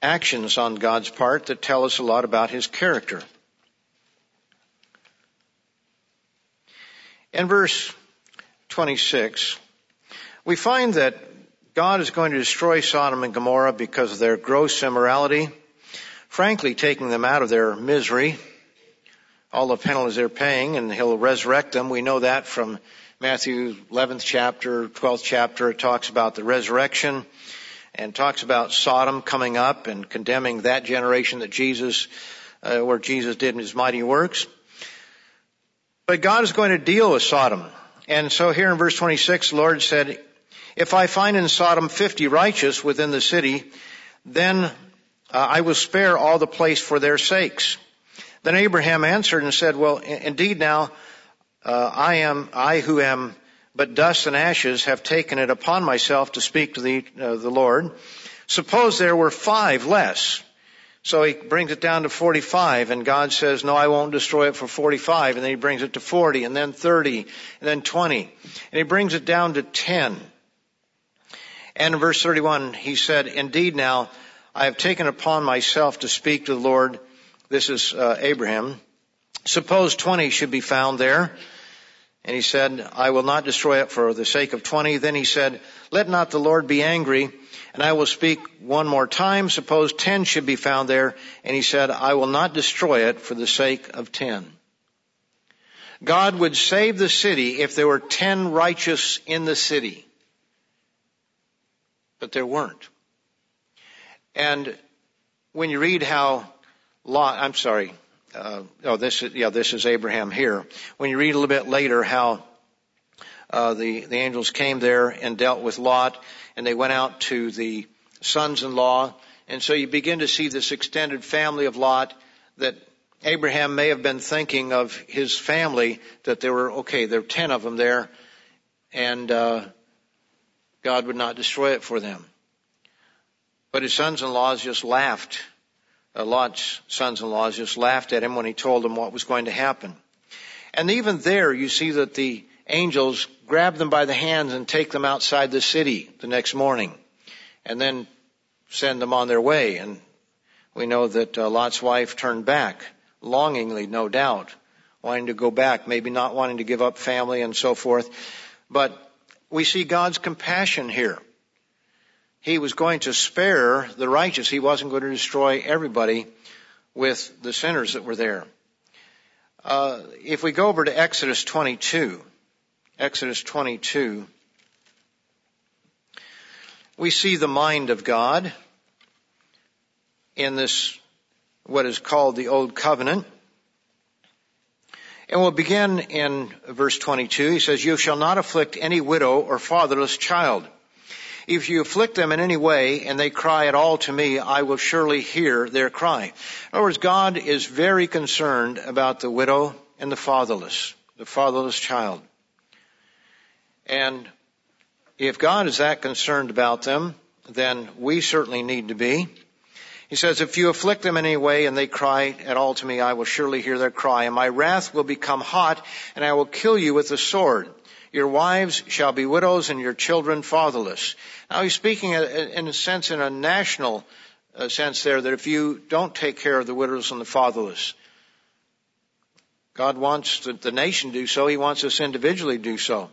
actions on God's part that tell us a lot about His character. In verse 26, we find that God is going to destroy Sodom and Gomorrah because of their gross immorality, frankly taking them out of their misery all the penalties they're paying and he'll resurrect them. We know that from Matthew 11th chapter, 12th chapter. It talks about the resurrection and talks about Sodom coming up and condemning that generation that Jesus, uh, where Jesus did his mighty works. But God is going to deal with Sodom. And so here in verse 26, the Lord said, if I find in Sodom 50 righteous within the city, then uh, I will spare all the place for their sakes. Then Abraham answered and said, Well, indeed now, uh, I am, I who am but dust and ashes have taken it upon myself to speak to the, uh, the Lord. Suppose there were five less. So he brings it down to 45 and God says, no, I won't destroy it for 45. And then he brings it to 40 and then 30 and then 20. And he brings it down to 10. And in verse 31, he said, indeed now, I have taken upon myself to speak to the Lord. This is uh, Abraham. Suppose 20 should be found there. And he said, I will not destroy it for the sake of 20. Then he said, let not the Lord be angry, and I will speak one more time. Suppose 10 should be found there. And he said, I will not destroy it for the sake of 10. God would save the city if there were 10 righteous in the city. But there weren't. And when you read how Lot, I'm sorry, uh, oh, this is, yeah, this is Abraham here. When you read a little bit later how uh, the the angels came there and dealt with Lot, and they went out to the sons-in-law, and so you begin to see this extended family of Lot that Abraham may have been thinking of his family that there were okay, there were ten of them there, and uh, God would not destroy it for them. But his sons-in-laws just laughed uh, Lot's sons-in-law just laughed at him when he told them what was going to happen. And even there, you see that the angels grab them by the hands and take them outside the city the next morning, and then send them on their way. And we know that uh, Lot's wife turned back, longingly, no doubt, wanting to go back, maybe not wanting to give up family and so forth. But we see God's compassion here he was going to spare the righteous. He wasn't going to destroy everybody with the sinners that were there. Uh, if we go over to Exodus 22, Exodus 22, we see the mind of God in this, what is called the Old Covenant. And we'll begin in verse 22. He says, You shall not afflict any widow or fatherless child. If you afflict them in any way and they cry at all to me, I will surely hear their cry. In other words, God is very concerned about the widow and the fatherless, the fatherless child. And if God is that concerned about them, then we certainly need to be. He says, if you afflict them in any way and they cry at all to me, I will surely hear their cry and my wrath will become hot and I will kill you with the sword. Your wives shall be widows and your children fatherless. Now he's speaking in a sense, in a national uh, sense there, that if you don't take care of the widows and the fatherless, God wants the nation to do so. He wants us individually to do so.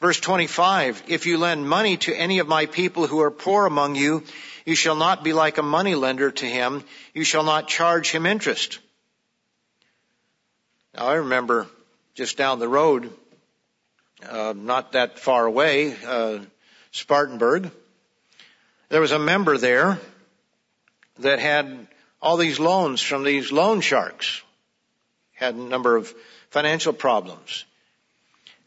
Verse 25, if you lend money to any of my people who are poor among you, you shall not be like a money lender to him. You shall not charge him interest. Now I remember just down the road, uh, not that far away, uh, Spartanburg. There was a member there that had all these loans from these loan sharks. Had a number of financial problems.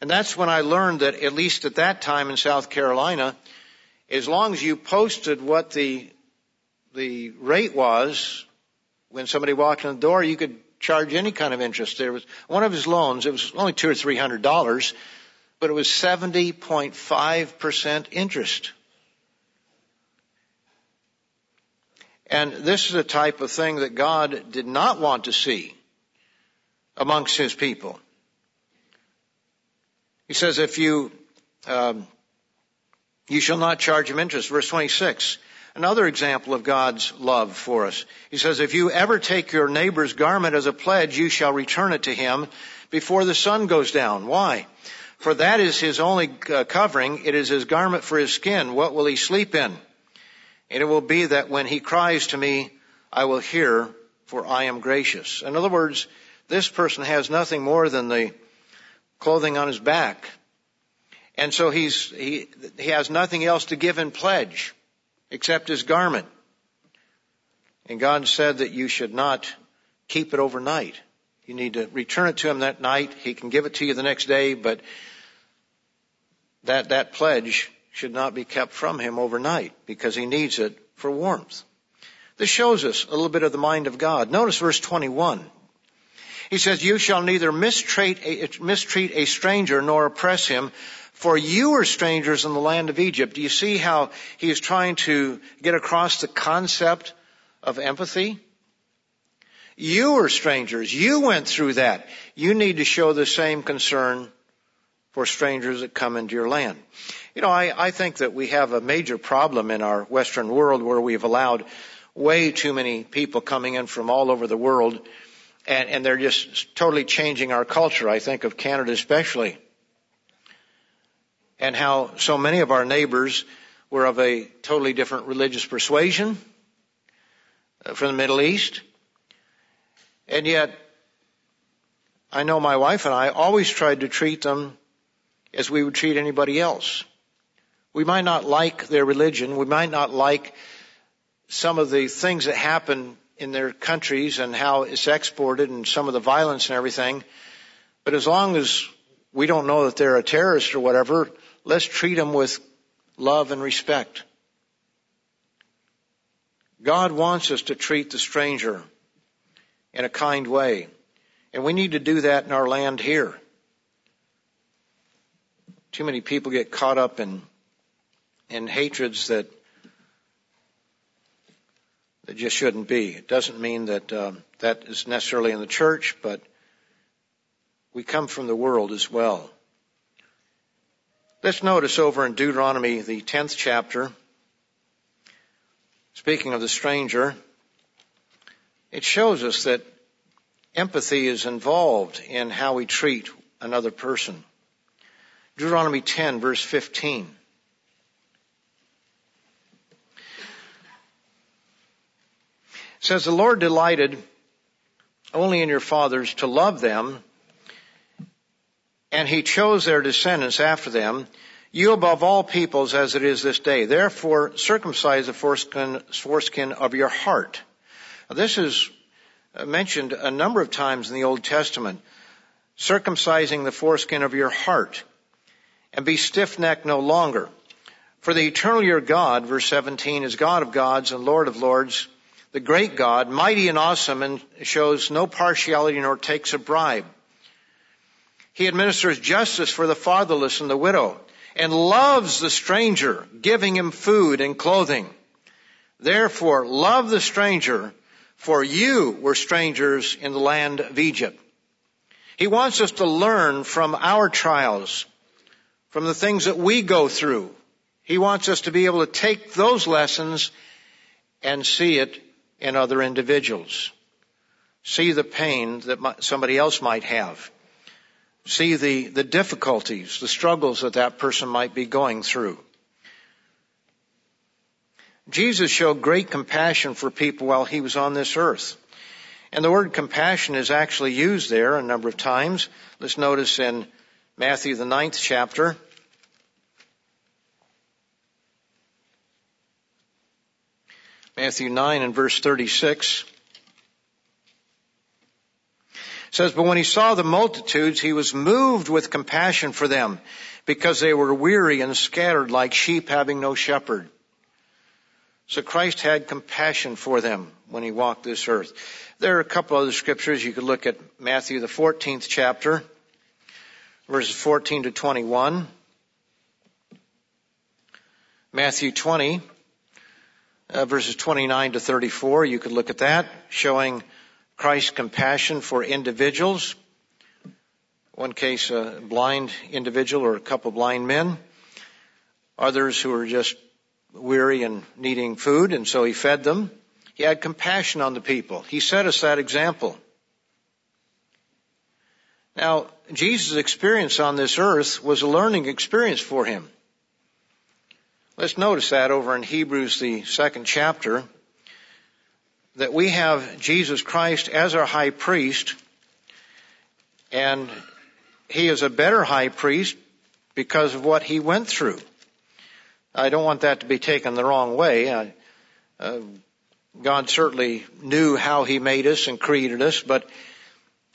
And that's when I learned that at least at that time in South Carolina, as long as you posted what the the rate was when somebody walked in the door, you could charge any kind of interest. There was one of his loans, it was only two or three hundred dollars, but it was 70.5% interest. And this is a type of thing that God did not want to see amongst His people. He says, if you, um, you shall not charge him interest. Verse 26. Another example of God's love for us. He says, if you ever take your neighbor's garment as a pledge, you shall return it to him before the sun goes down. Why? For that is his only uh, covering. It is his garment for his skin. What will he sleep in? And it will be that when he cries to me, I will hear, for I am gracious. In other words, this person has nothing more than the clothing on his back. And so he's, he, he has nothing else to give in pledge except his garment. And God said that you should not keep it overnight. You need to return it to him that night. He can give it to you the next day, but that, that pledge should not be kept from him overnight because he needs it for warmth. This shows us a little bit of the mind of God. Notice verse 21. He says, you shall neither mistreat a, mistreat a stranger nor oppress him, for you were strangers in the land of Egypt. Do you see how he is trying to get across the concept of empathy? You were strangers. You went through that. You need to show the same concern for strangers that come into your land. You know, I, I think that we have a major problem in our Western world where we've allowed way too many people coming in from all over the world and, and they're just totally changing our culture. I think of Canada especially. And how so many of our neighbors were of a totally different religious persuasion uh, from the Middle East. And yet, I know my wife and I always tried to treat them as we would treat anybody else. We might not like their religion. We might not like some of the things that happen in their countries and how it's exported and some of the violence and everything. But as long as we don't know that they're a terrorist or whatever, let's treat them with love and respect. God wants us to treat the stranger in a kind way. And we need to do that in our land here. Too many people get caught up in, in hatreds that that just shouldn't be. It doesn't mean that um, that is necessarily in the church, but we come from the world as well. Let's notice over in Deuteronomy, the 10th chapter, speaking of the stranger, it shows us that empathy is involved in how we treat another person. Deuteronomy 10 verse 15. says the Lord delighted only in your fathers to love them, and he chose their descendants after them, you above all peoples as it is this day. Therefore circumcise the foreskin, foreskin of your heart. Now, this is mentioned a number of times in the Old Testament. Circumcising the foreskin of your heart and be stiff-necked no longer. For the eternal your God, verse 17, is God of gods and Lord of lords, the great God, mighty and awesome, and shows no partiality nor takes a bribe. He administers justice for the fatherless and the widow, and loves the stranger, giving him food and clothing. Therefore, love the stranger, for you were strangers in the land of Egypt. He wants us to learn from our trials, from the things that we go through. He wants us to be able to take those lessons and see it in other individuals. See the pain that somebody else might have. See the, the difficulties, the struggles that that person might be going through. Jesus showed great compassion for people while he was on this earth. And the word compassion is actually used there a number of times. Let's notice in Matthew the ninth chapter, Matthew 9 and verse 36 says, But when he saw the multitudes, he was moved with compassion for them because they were weary and scattered like sheep having no shepherd. So Christ had compassion for them when he walked this earth. There are a couple other scriptures. You could look at Matthew, the 14th chapter, verses 14 to 21. Matthew 20, uh, verses 29 to 34. You could look at that, showing Christ's compassion for individuals. One case, a blind individual or a couple blind men. Others who were just weary and needing food, and so he fed them. He had compassion on the people. He set us that example. Now, Jesus' experience on this earth was a learning experience for him. Let's notice that over in Hebrews, the second chapter, that we have Jesus Christ as our high priest, and he is a better high priest because of what he went through. I don't want that to be taken the wrong way. I, uh, God certainly knew how he made us and created us, but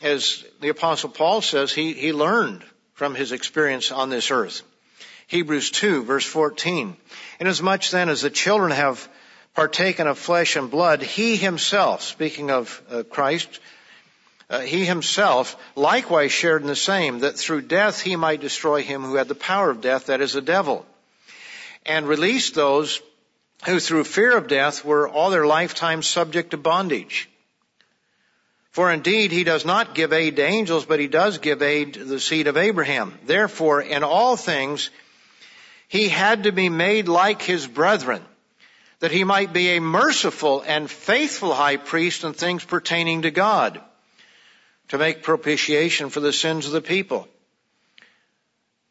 as the apostle Paul says, he, he learned from his experience on this earth. Hebrews 2 verse 14. Inasmuch then as the children have partaken of flesh and blood, he himself, speaking of uh, Christ, uh, he himself likewise shared in the same, that through death he might destroy him who had the power of death, that is the devil, and release those who through fear of death were all their lifetime subject to bondage. For indeed he does not give aid to angels, but he does give aid to the seed of Abraham. Therefore, in all things, he had to be made like his brethren, that he might be a merciful and faithful high priest in things pertaining to God to make propitiation for the sins of the people.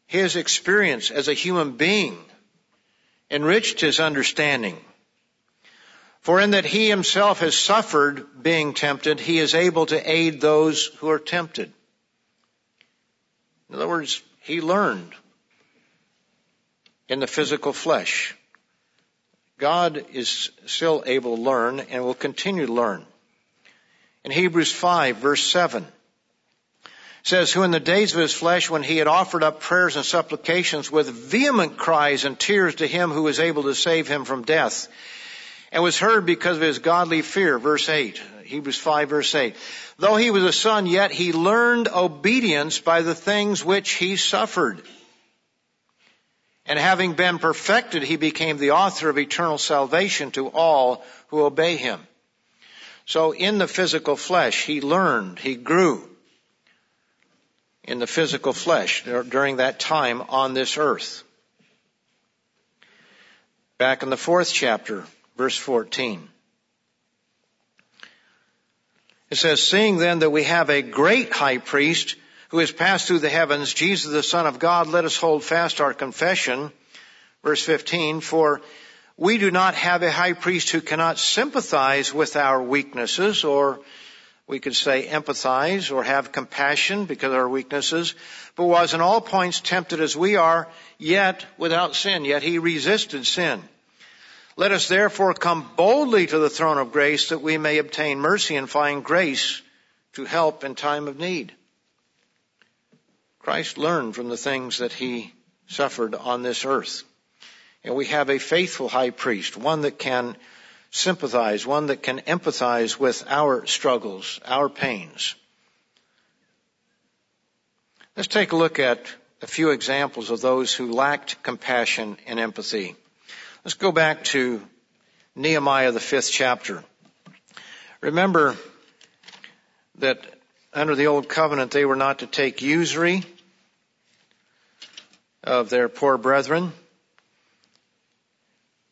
His experience as a human being enriched his understanding. For in that he himself has suffered being tempted, he is able to aid those who are tempted. In other words, he learned in the physical flesh. God is still able to learn and will continue to learn. In Hebrews 5 verse 7, says, who in the days of his flesh, when he had offered up prayers and supplications with vehement cries and tears to him who was able to save him from death, and was heard because of his godly fear, verse 8, Hebrews 5 verse 8. Though he was a son, yet he learned obedience by the things which he suffered. And having been perfected, he became the author of eternal salvation to all who obey him. So in the physical flesh, he learned, he grew in the physical flesh during that time on this earth. Back in the fourth chapter, verse 14. It says, seeing then that we have a great high priest who has passed through the heavens, Jesus the Son of God, let us hold fast our confession. Verse 15, for we do not have a high priest who cannot sympathize with our weaknesses or we could say empathize or have compassion because of our weaknesses, but was in all points tempted as we are, yet without sin, yet he resisted sin. Let us therefore come boldly to the throne of grace that we may obtain mercy and find grace to help in time of need. Christ learned from the things that he suffered on this earth. And we have a faithful high priest, one that can sympathize, one that can empathize with our struggles, our pains. Let's take a look at a few examples of those who lacked compassion and empathy. Let's go back to Nehemiah, the fifth chapter. Remember that under the old covenant they were not to take usury of their poor brethren.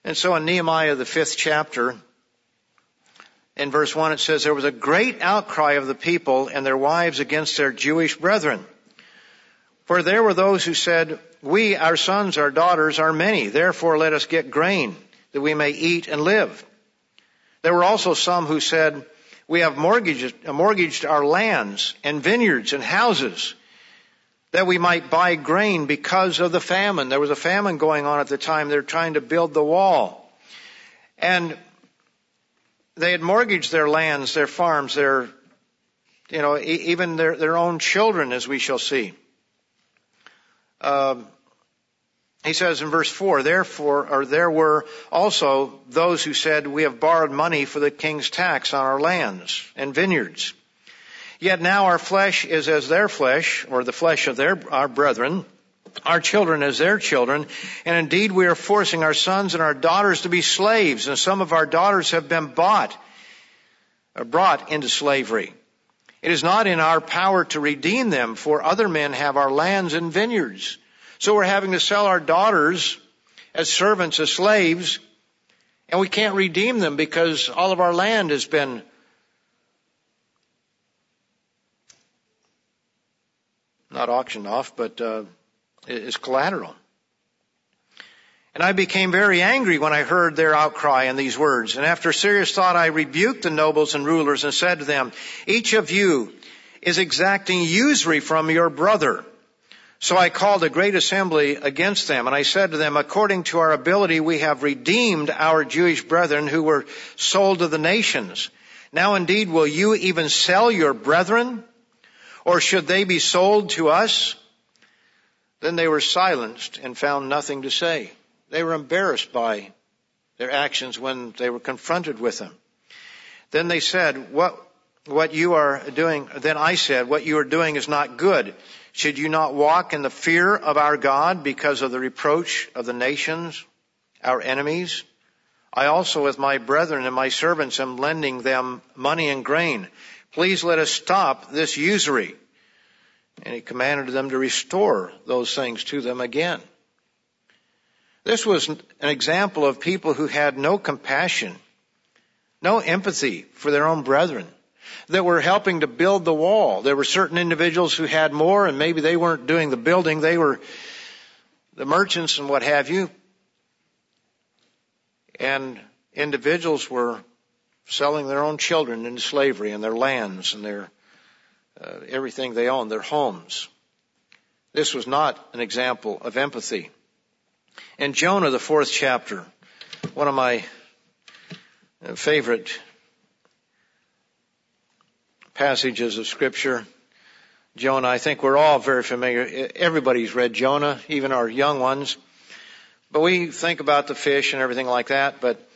And so in Nehemiah, the fifth chapter, in verse one, it says, there was a great outcry of the people and their wives against their Jewish brethren. For there were those who said, we, our sons, our daughters are many, therefore let us get grain that we may eat and live. There were also some who said, we have mortgaged, uh, mortgaged our lands and vineyards and houses that we might buy grain because of the famine. There was a famine going on at the time. They're trying to build the wall. And they had mortgaged their lands, their farms, their, you know, even their, their own children, as we shall see. Um, he says in verse 4, therefore, or there were also those who said, we have borrowed money for the king's tax on our lands and vineyards. Yet now our flesh is as their flesh, or the flesh of their, our brethren, our children as their children, and indeed we are forcing our sons and our daughters to be slaves, and some of our daughters have been bought, brought into slavery. It is not in our power to redeem them, for other men have our lands and vineyards. So we're having to sell our daughters as servants, as slaves, and we can't redeem them because all of our land has been not auctioned off, but uh, is collateral. And I became very angry when I heard their outcry and these words. And after serious thought, I rebuked the nobles and rulers and said to them, each of you is exacting usury from your brother. So I called a great assembly against them, and I said to them, according to our ability, we have redeemed our Jewish brethren who were sold to the nations. Now indeed, will you even sell your brethren? Or should they be sold to us? Then they were silenced and found nothing to say. They were embarrassed by their actions when they were confronted with them. Then they said, what, what you are doing, then I said, what you are doing is not good. Should you not walk in the fear of our God because of the reproach of the nations, our enemies? I also with my brethren and my servants am lending them money and grain. Please let us stop this usury. And he commanded them to restore those things to them again. This was an example of people who had no compassion, no empathy for their own brethren that were helping to build the wall. There were certain individuals who had more and maybe they weren't doing the building. They were the merchants and what have you. And individuals were selling their own children into slavery and their lands and their uh, everything they owned, their homes. This was not an example of empathy. In Jonah, the fourth chapter, one of my uh, favorite passages of scripture. Jonah, I think we're all very familiar. Everybody's read Jonah, even our young ones. But we think about the fish and everything like that. But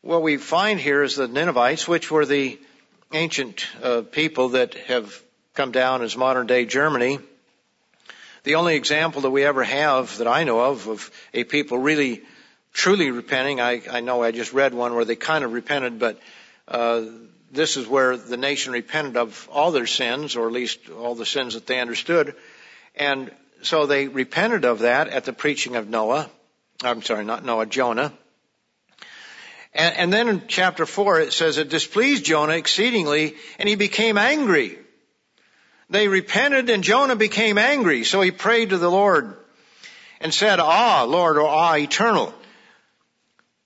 what we find here is the Ninevites, which were the ancient uh, people that have come down as modern day Germany. The only example that we ever have that I know of of a people really truly repenting, I, I know I just read one where they kind of repented, but uh, this is where the nation repented of all their sins, or at least all the sins that they understood. And so they repented of that at the preaching of Noah. I'm sorry, not Noah, Jonah. And, and then in chapter 4 it says it displeased Jonah exceedingly and he became angry. They repented and Jonah became angry. So he prayed to the Lord and said, Ah, Lord, or ah, eternal.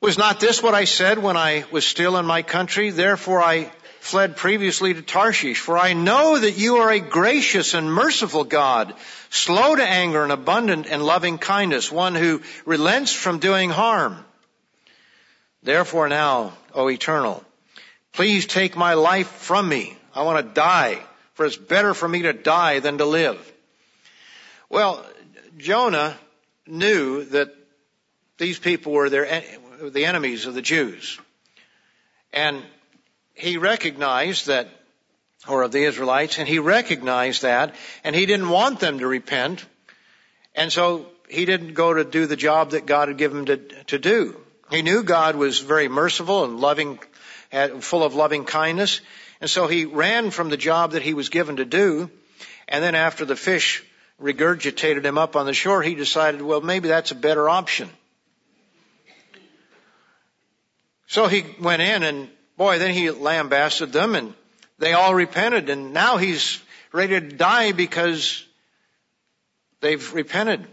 Was not this what I said when I was still in my country? Therefore I fled previously to Tarshish, for I know that you are a gracious and merciful God, slow to anger and abundant in loving kindness, one who relents from doing harm. Therefore now, O eternal, please take my life from me. I want to die, for it's better for me to die than to live. Well, Jonah knew that these people were their, the enemies of the Jews. And he recognized that, or of the Israelites, and he recognized that, and he didn't want them to repent, and so he didn't go to do the job that God had given him to, to do. He knew God was very merciful and loving, full of loving kindness, and so he ran from the job that he was given to do, and then after the fish regurgitated him up on the shore, he decided, well, maybe that's a better option. So he went in and Boy, then he lambasted them and they all repented and now he's ready to die because they've repented.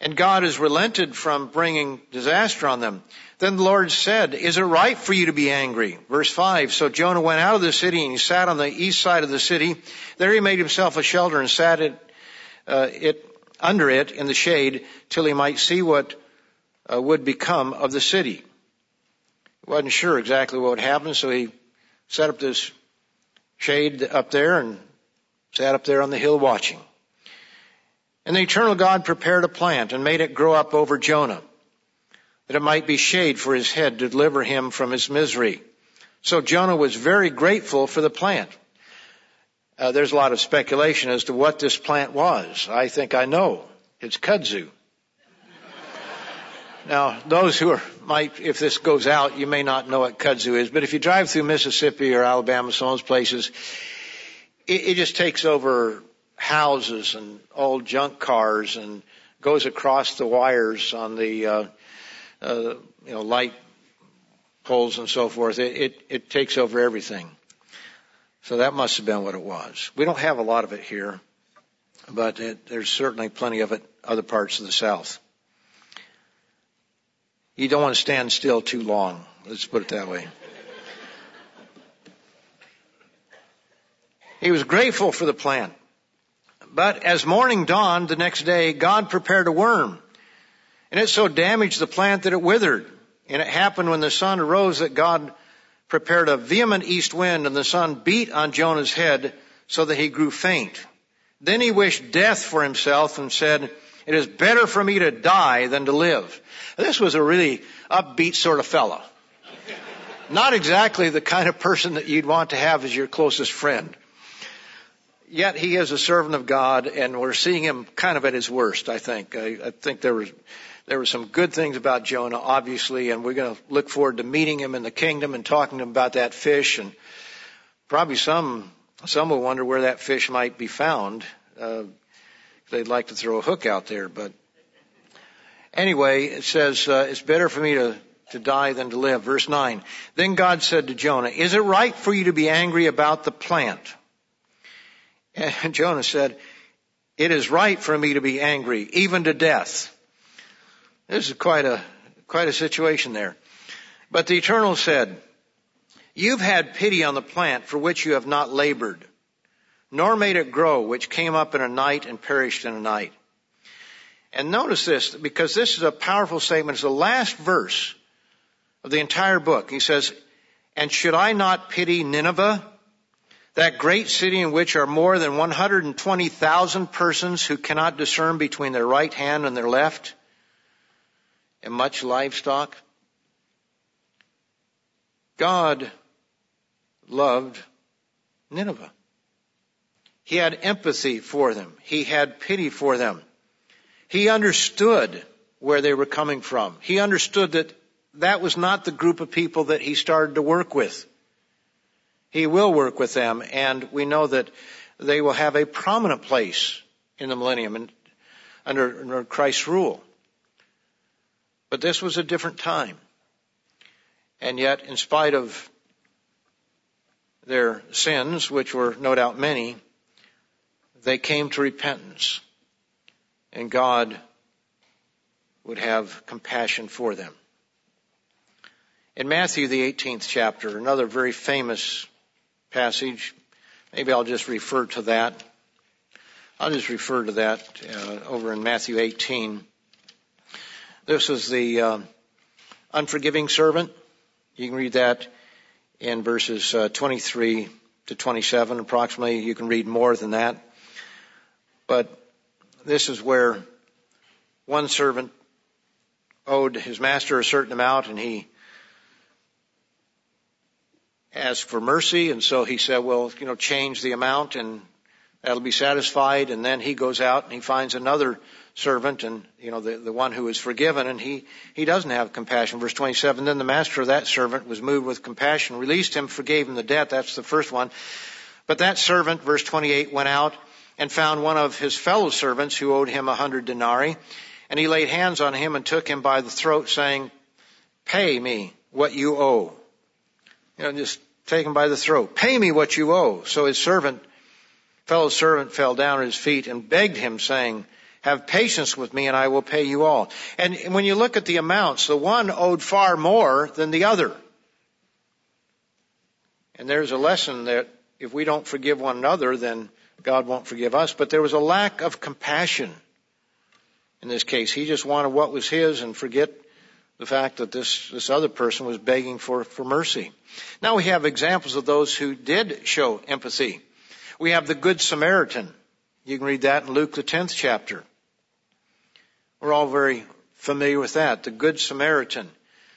And God has relented from bringing disaster on them. Then the Lord said, is it right for you to be angry? Verse 5, so Jonah went out of the city and he sat on the east side of the city. There he made himself a shelter and sat it, uh, it under it in the shade till he might see what uh, would become of the city He wasn't sure exactly what would happen, so he set up this shade up there and sat up there on the hill watching. And the eternal God prepared a plant and made it grow up over Jonah, that it might be shade for his head to deliver him from his misery. So Jonah was very grateful for the plant. Uh, there's a lot of speculation as to what this plant was. I think I know. It's kudzu. Now, those who are, might, if this goes out, you may not know what kudzu is, but if you drive through Mississippi or Alabama, some of those places, it, it just takes over houses and old junk cars and goes across the wires on the, uh, Uh, you know, light poles and so forth. It, it, it takes over everything. So that must have been what it was. We don't have a lot of it here, but it, there's certainly plenty of it other parts of the South. You don't want to stand still too long. Let's put it that way. He was grateful for the plant. But as morning dawned the next day, God prepared a worm. And it so damaged the plant that it withered. And it happened when the sun arose that God prepared a vehement east wind and the sun beat on Jonah's head so that he grew faint. Then he wished death for himself and said, it is better for me to die than to live. This was a really upbeat sort of fellow. Not exactly the kind of person that you'd want to have as your closest friend. Yet he is a servant of God and we're seeing him kind of at his worst, I think. I, I think there was, there were some good things about Jonah, obviously, and we're going to look forward to meeting him in the kingdom and talking to him about that fish and probably some, some will wonder where that fish might be found. Uh, they'd like to throw a hook out there, but anyway, it says, uh, it's better for me to to die than to live. Verse 9. Then God said to Jonah, Is it right for you to be angry about the plant? And Jonah said, It is right for me to be angry, even to death. This is quite a, quite a situation there. But the Eternal said, You've had pity on the plant for which you have not labored, nor made it grow, which came up in a night and perished in a night. And notice this, because this is a powerful statement. It's the last verse of the entire book. He says, And should I not pity Nineveh, that great city in which are more than 120,000 persons who cannot discern between their right hand and their left, and much livestock? God loved Nineveh. He had empathy for them. He had pity for them. He understood where they were coming from. He understood that that was not the group of people that he started to work with. He will work with them, and we know that they will have a prominent place in the millennium and under, under Christ's rule. But this was a different time. And yet, in spite of their sins, which were no doubt many, they came to repentance. And God would have compassion for them. In Matthew, the 18th chapter, another very famous passage, maybe I'll just refer to that. I'll just refer to that uh, over in Matthew 18. This is the uh, unforgiving servant. You can read that in verses uh, 23 to 27 approximately. You can read more than that. But this is where one servant owed his master a certain amount and he asked for mercy. And so he said, well, you know, change the amount and that'll be satisfied. And then he goes out and he finds another servant and, you know, the, the one who is forgiven and he, he doesn't have compassion. Verse 27, then the master of that servant was moved with compassion, released him, forgave him the debt. That's the first one. But that servant, verse 28, went out and found one of his fellow servants who owed him a hundred denarii. And he laid hands on him and took him by the throat saying, pay me what you owe you know, just take him by the throat. Pay me what you owe. So his servant, fellow servant fell down at his feet and begged him saying, have patience with me and I will pay you all. And when you look at the amounts, the one owed far more than the other. And there's a lesson that if we don't forgive one another, then God won't forgive us. But there was a lack of compassion in this case. He just wanted what was his and forget the fact that this, this other person was begging for, for mercy. Now we have examples of those who did show empathy. We have the Good Samaritan. You can read that in Luke the 10th chapter. We're all very familiar with that. The Good Samaritan.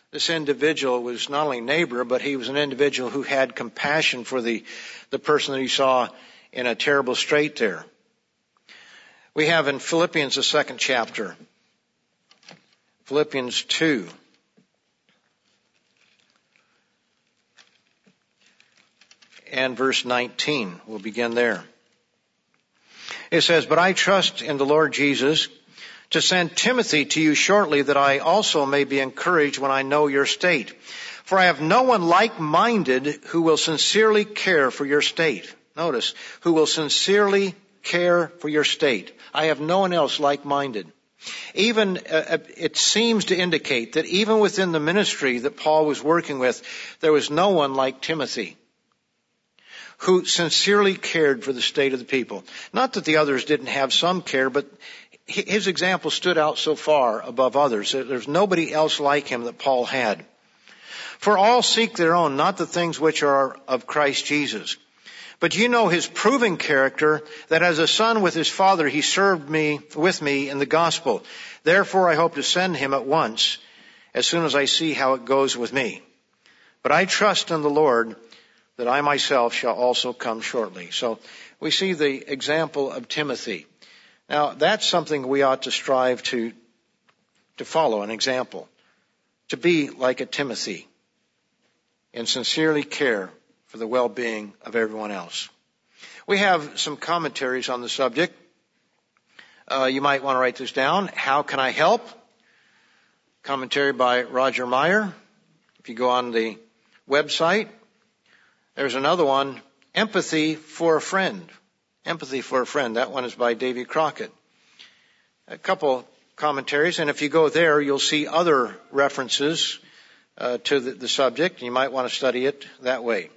This individual was not only neighbor, but he was an individual who had compassion for the, the person that he saw in a terrible strait there. We have in Philippians the second chapter, Philippians 2. And verse 19. We'll begin there. It says, But I trust in the Lord Jesus to send Timothy to you shortly that I also may be encouraged when I know your state. For I have no one like-minded who will sincerely care for your state. Notice, who will sincerely care for your state. I have no one else like-minded. Even, uh, uh, it seems to indicate that even within the ministry that Paul was working with, there was no one like Timothy who sincerely cared for the state of the people. Not that the others didn't have some care, but his example stood out so far above others. There's nobody else like him that Paul had. For all seek their own, not the things which are of Christ Jesus. But you know his proving character that as a son with his father he served me with me in the gospel. Therefore I hope to send him at once as soon as I see how it goes with me. But I trust in the Lord that I myself shall also come shortly. So we see the example of Timothy. Now that's something we ought to strive to, to follow, an example. To be like a Timothy and sincerely care for the well-being of everyone else. We have some commentaries on the subject. Uh, you might want to write this down. How can I help? Commentary by Roger Meyer. If you go on the website, there's another one, Empathy for a Friend. Empathy for a Friend. That one is by Davy Crockett. A couple commentaries, and if you go there, you'll see other references uh, to the, the subject. And you might want to study it that way.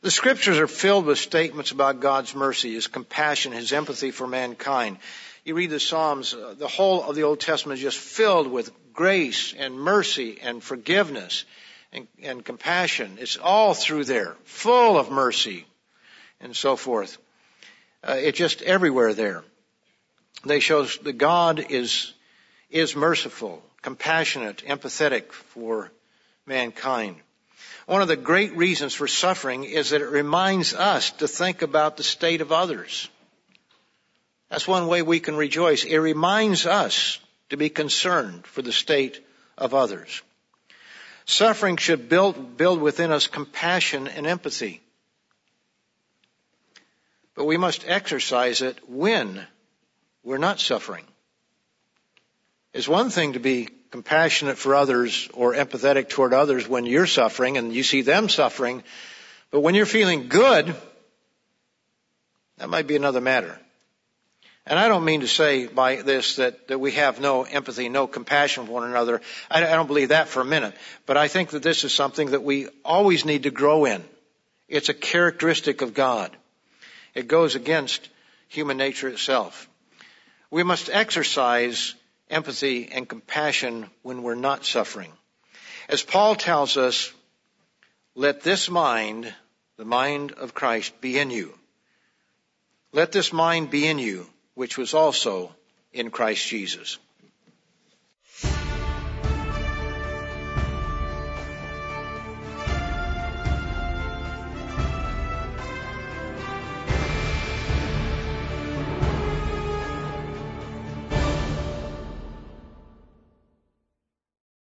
The scriptures are filled with statements about God's mercy, His compassion, His empathy for mankind. You read the Psalms, uh, the whole of the Old Testament is just filled with grace and mercy and forgiveness and, and compassion. It's all through there, full of mercy and so forth. Uh, it's just everywhere there. They show that God is, is merciful, compassionate, empathetic for mankind. One of the great reasons for suffering is that it reminds us to think about the state of others. That's one way we can rejoice. It reminds us to be concerned for the state of others. Suffering should build, build within us compassion and empathy. But we must exercise it when we're not suffering. It's one thing to be compassionate for others or empathetic toward others when you're suffering and you see them suffering. But when you're feeling good, that might be another matter. And I don't mean to say by this that, that we have no empathy, no compassion for one another. I, I don't believe that for a minute. But I think that this is something that we always need to grow in. It's a characteristic of God. It goes against human nature itself. We must exercise empathy and compassion when we're not suffering. As Paul tells us, let this mind, the mind of Christ, be in you. Let this mind be in you, which was also in Christ Jesus.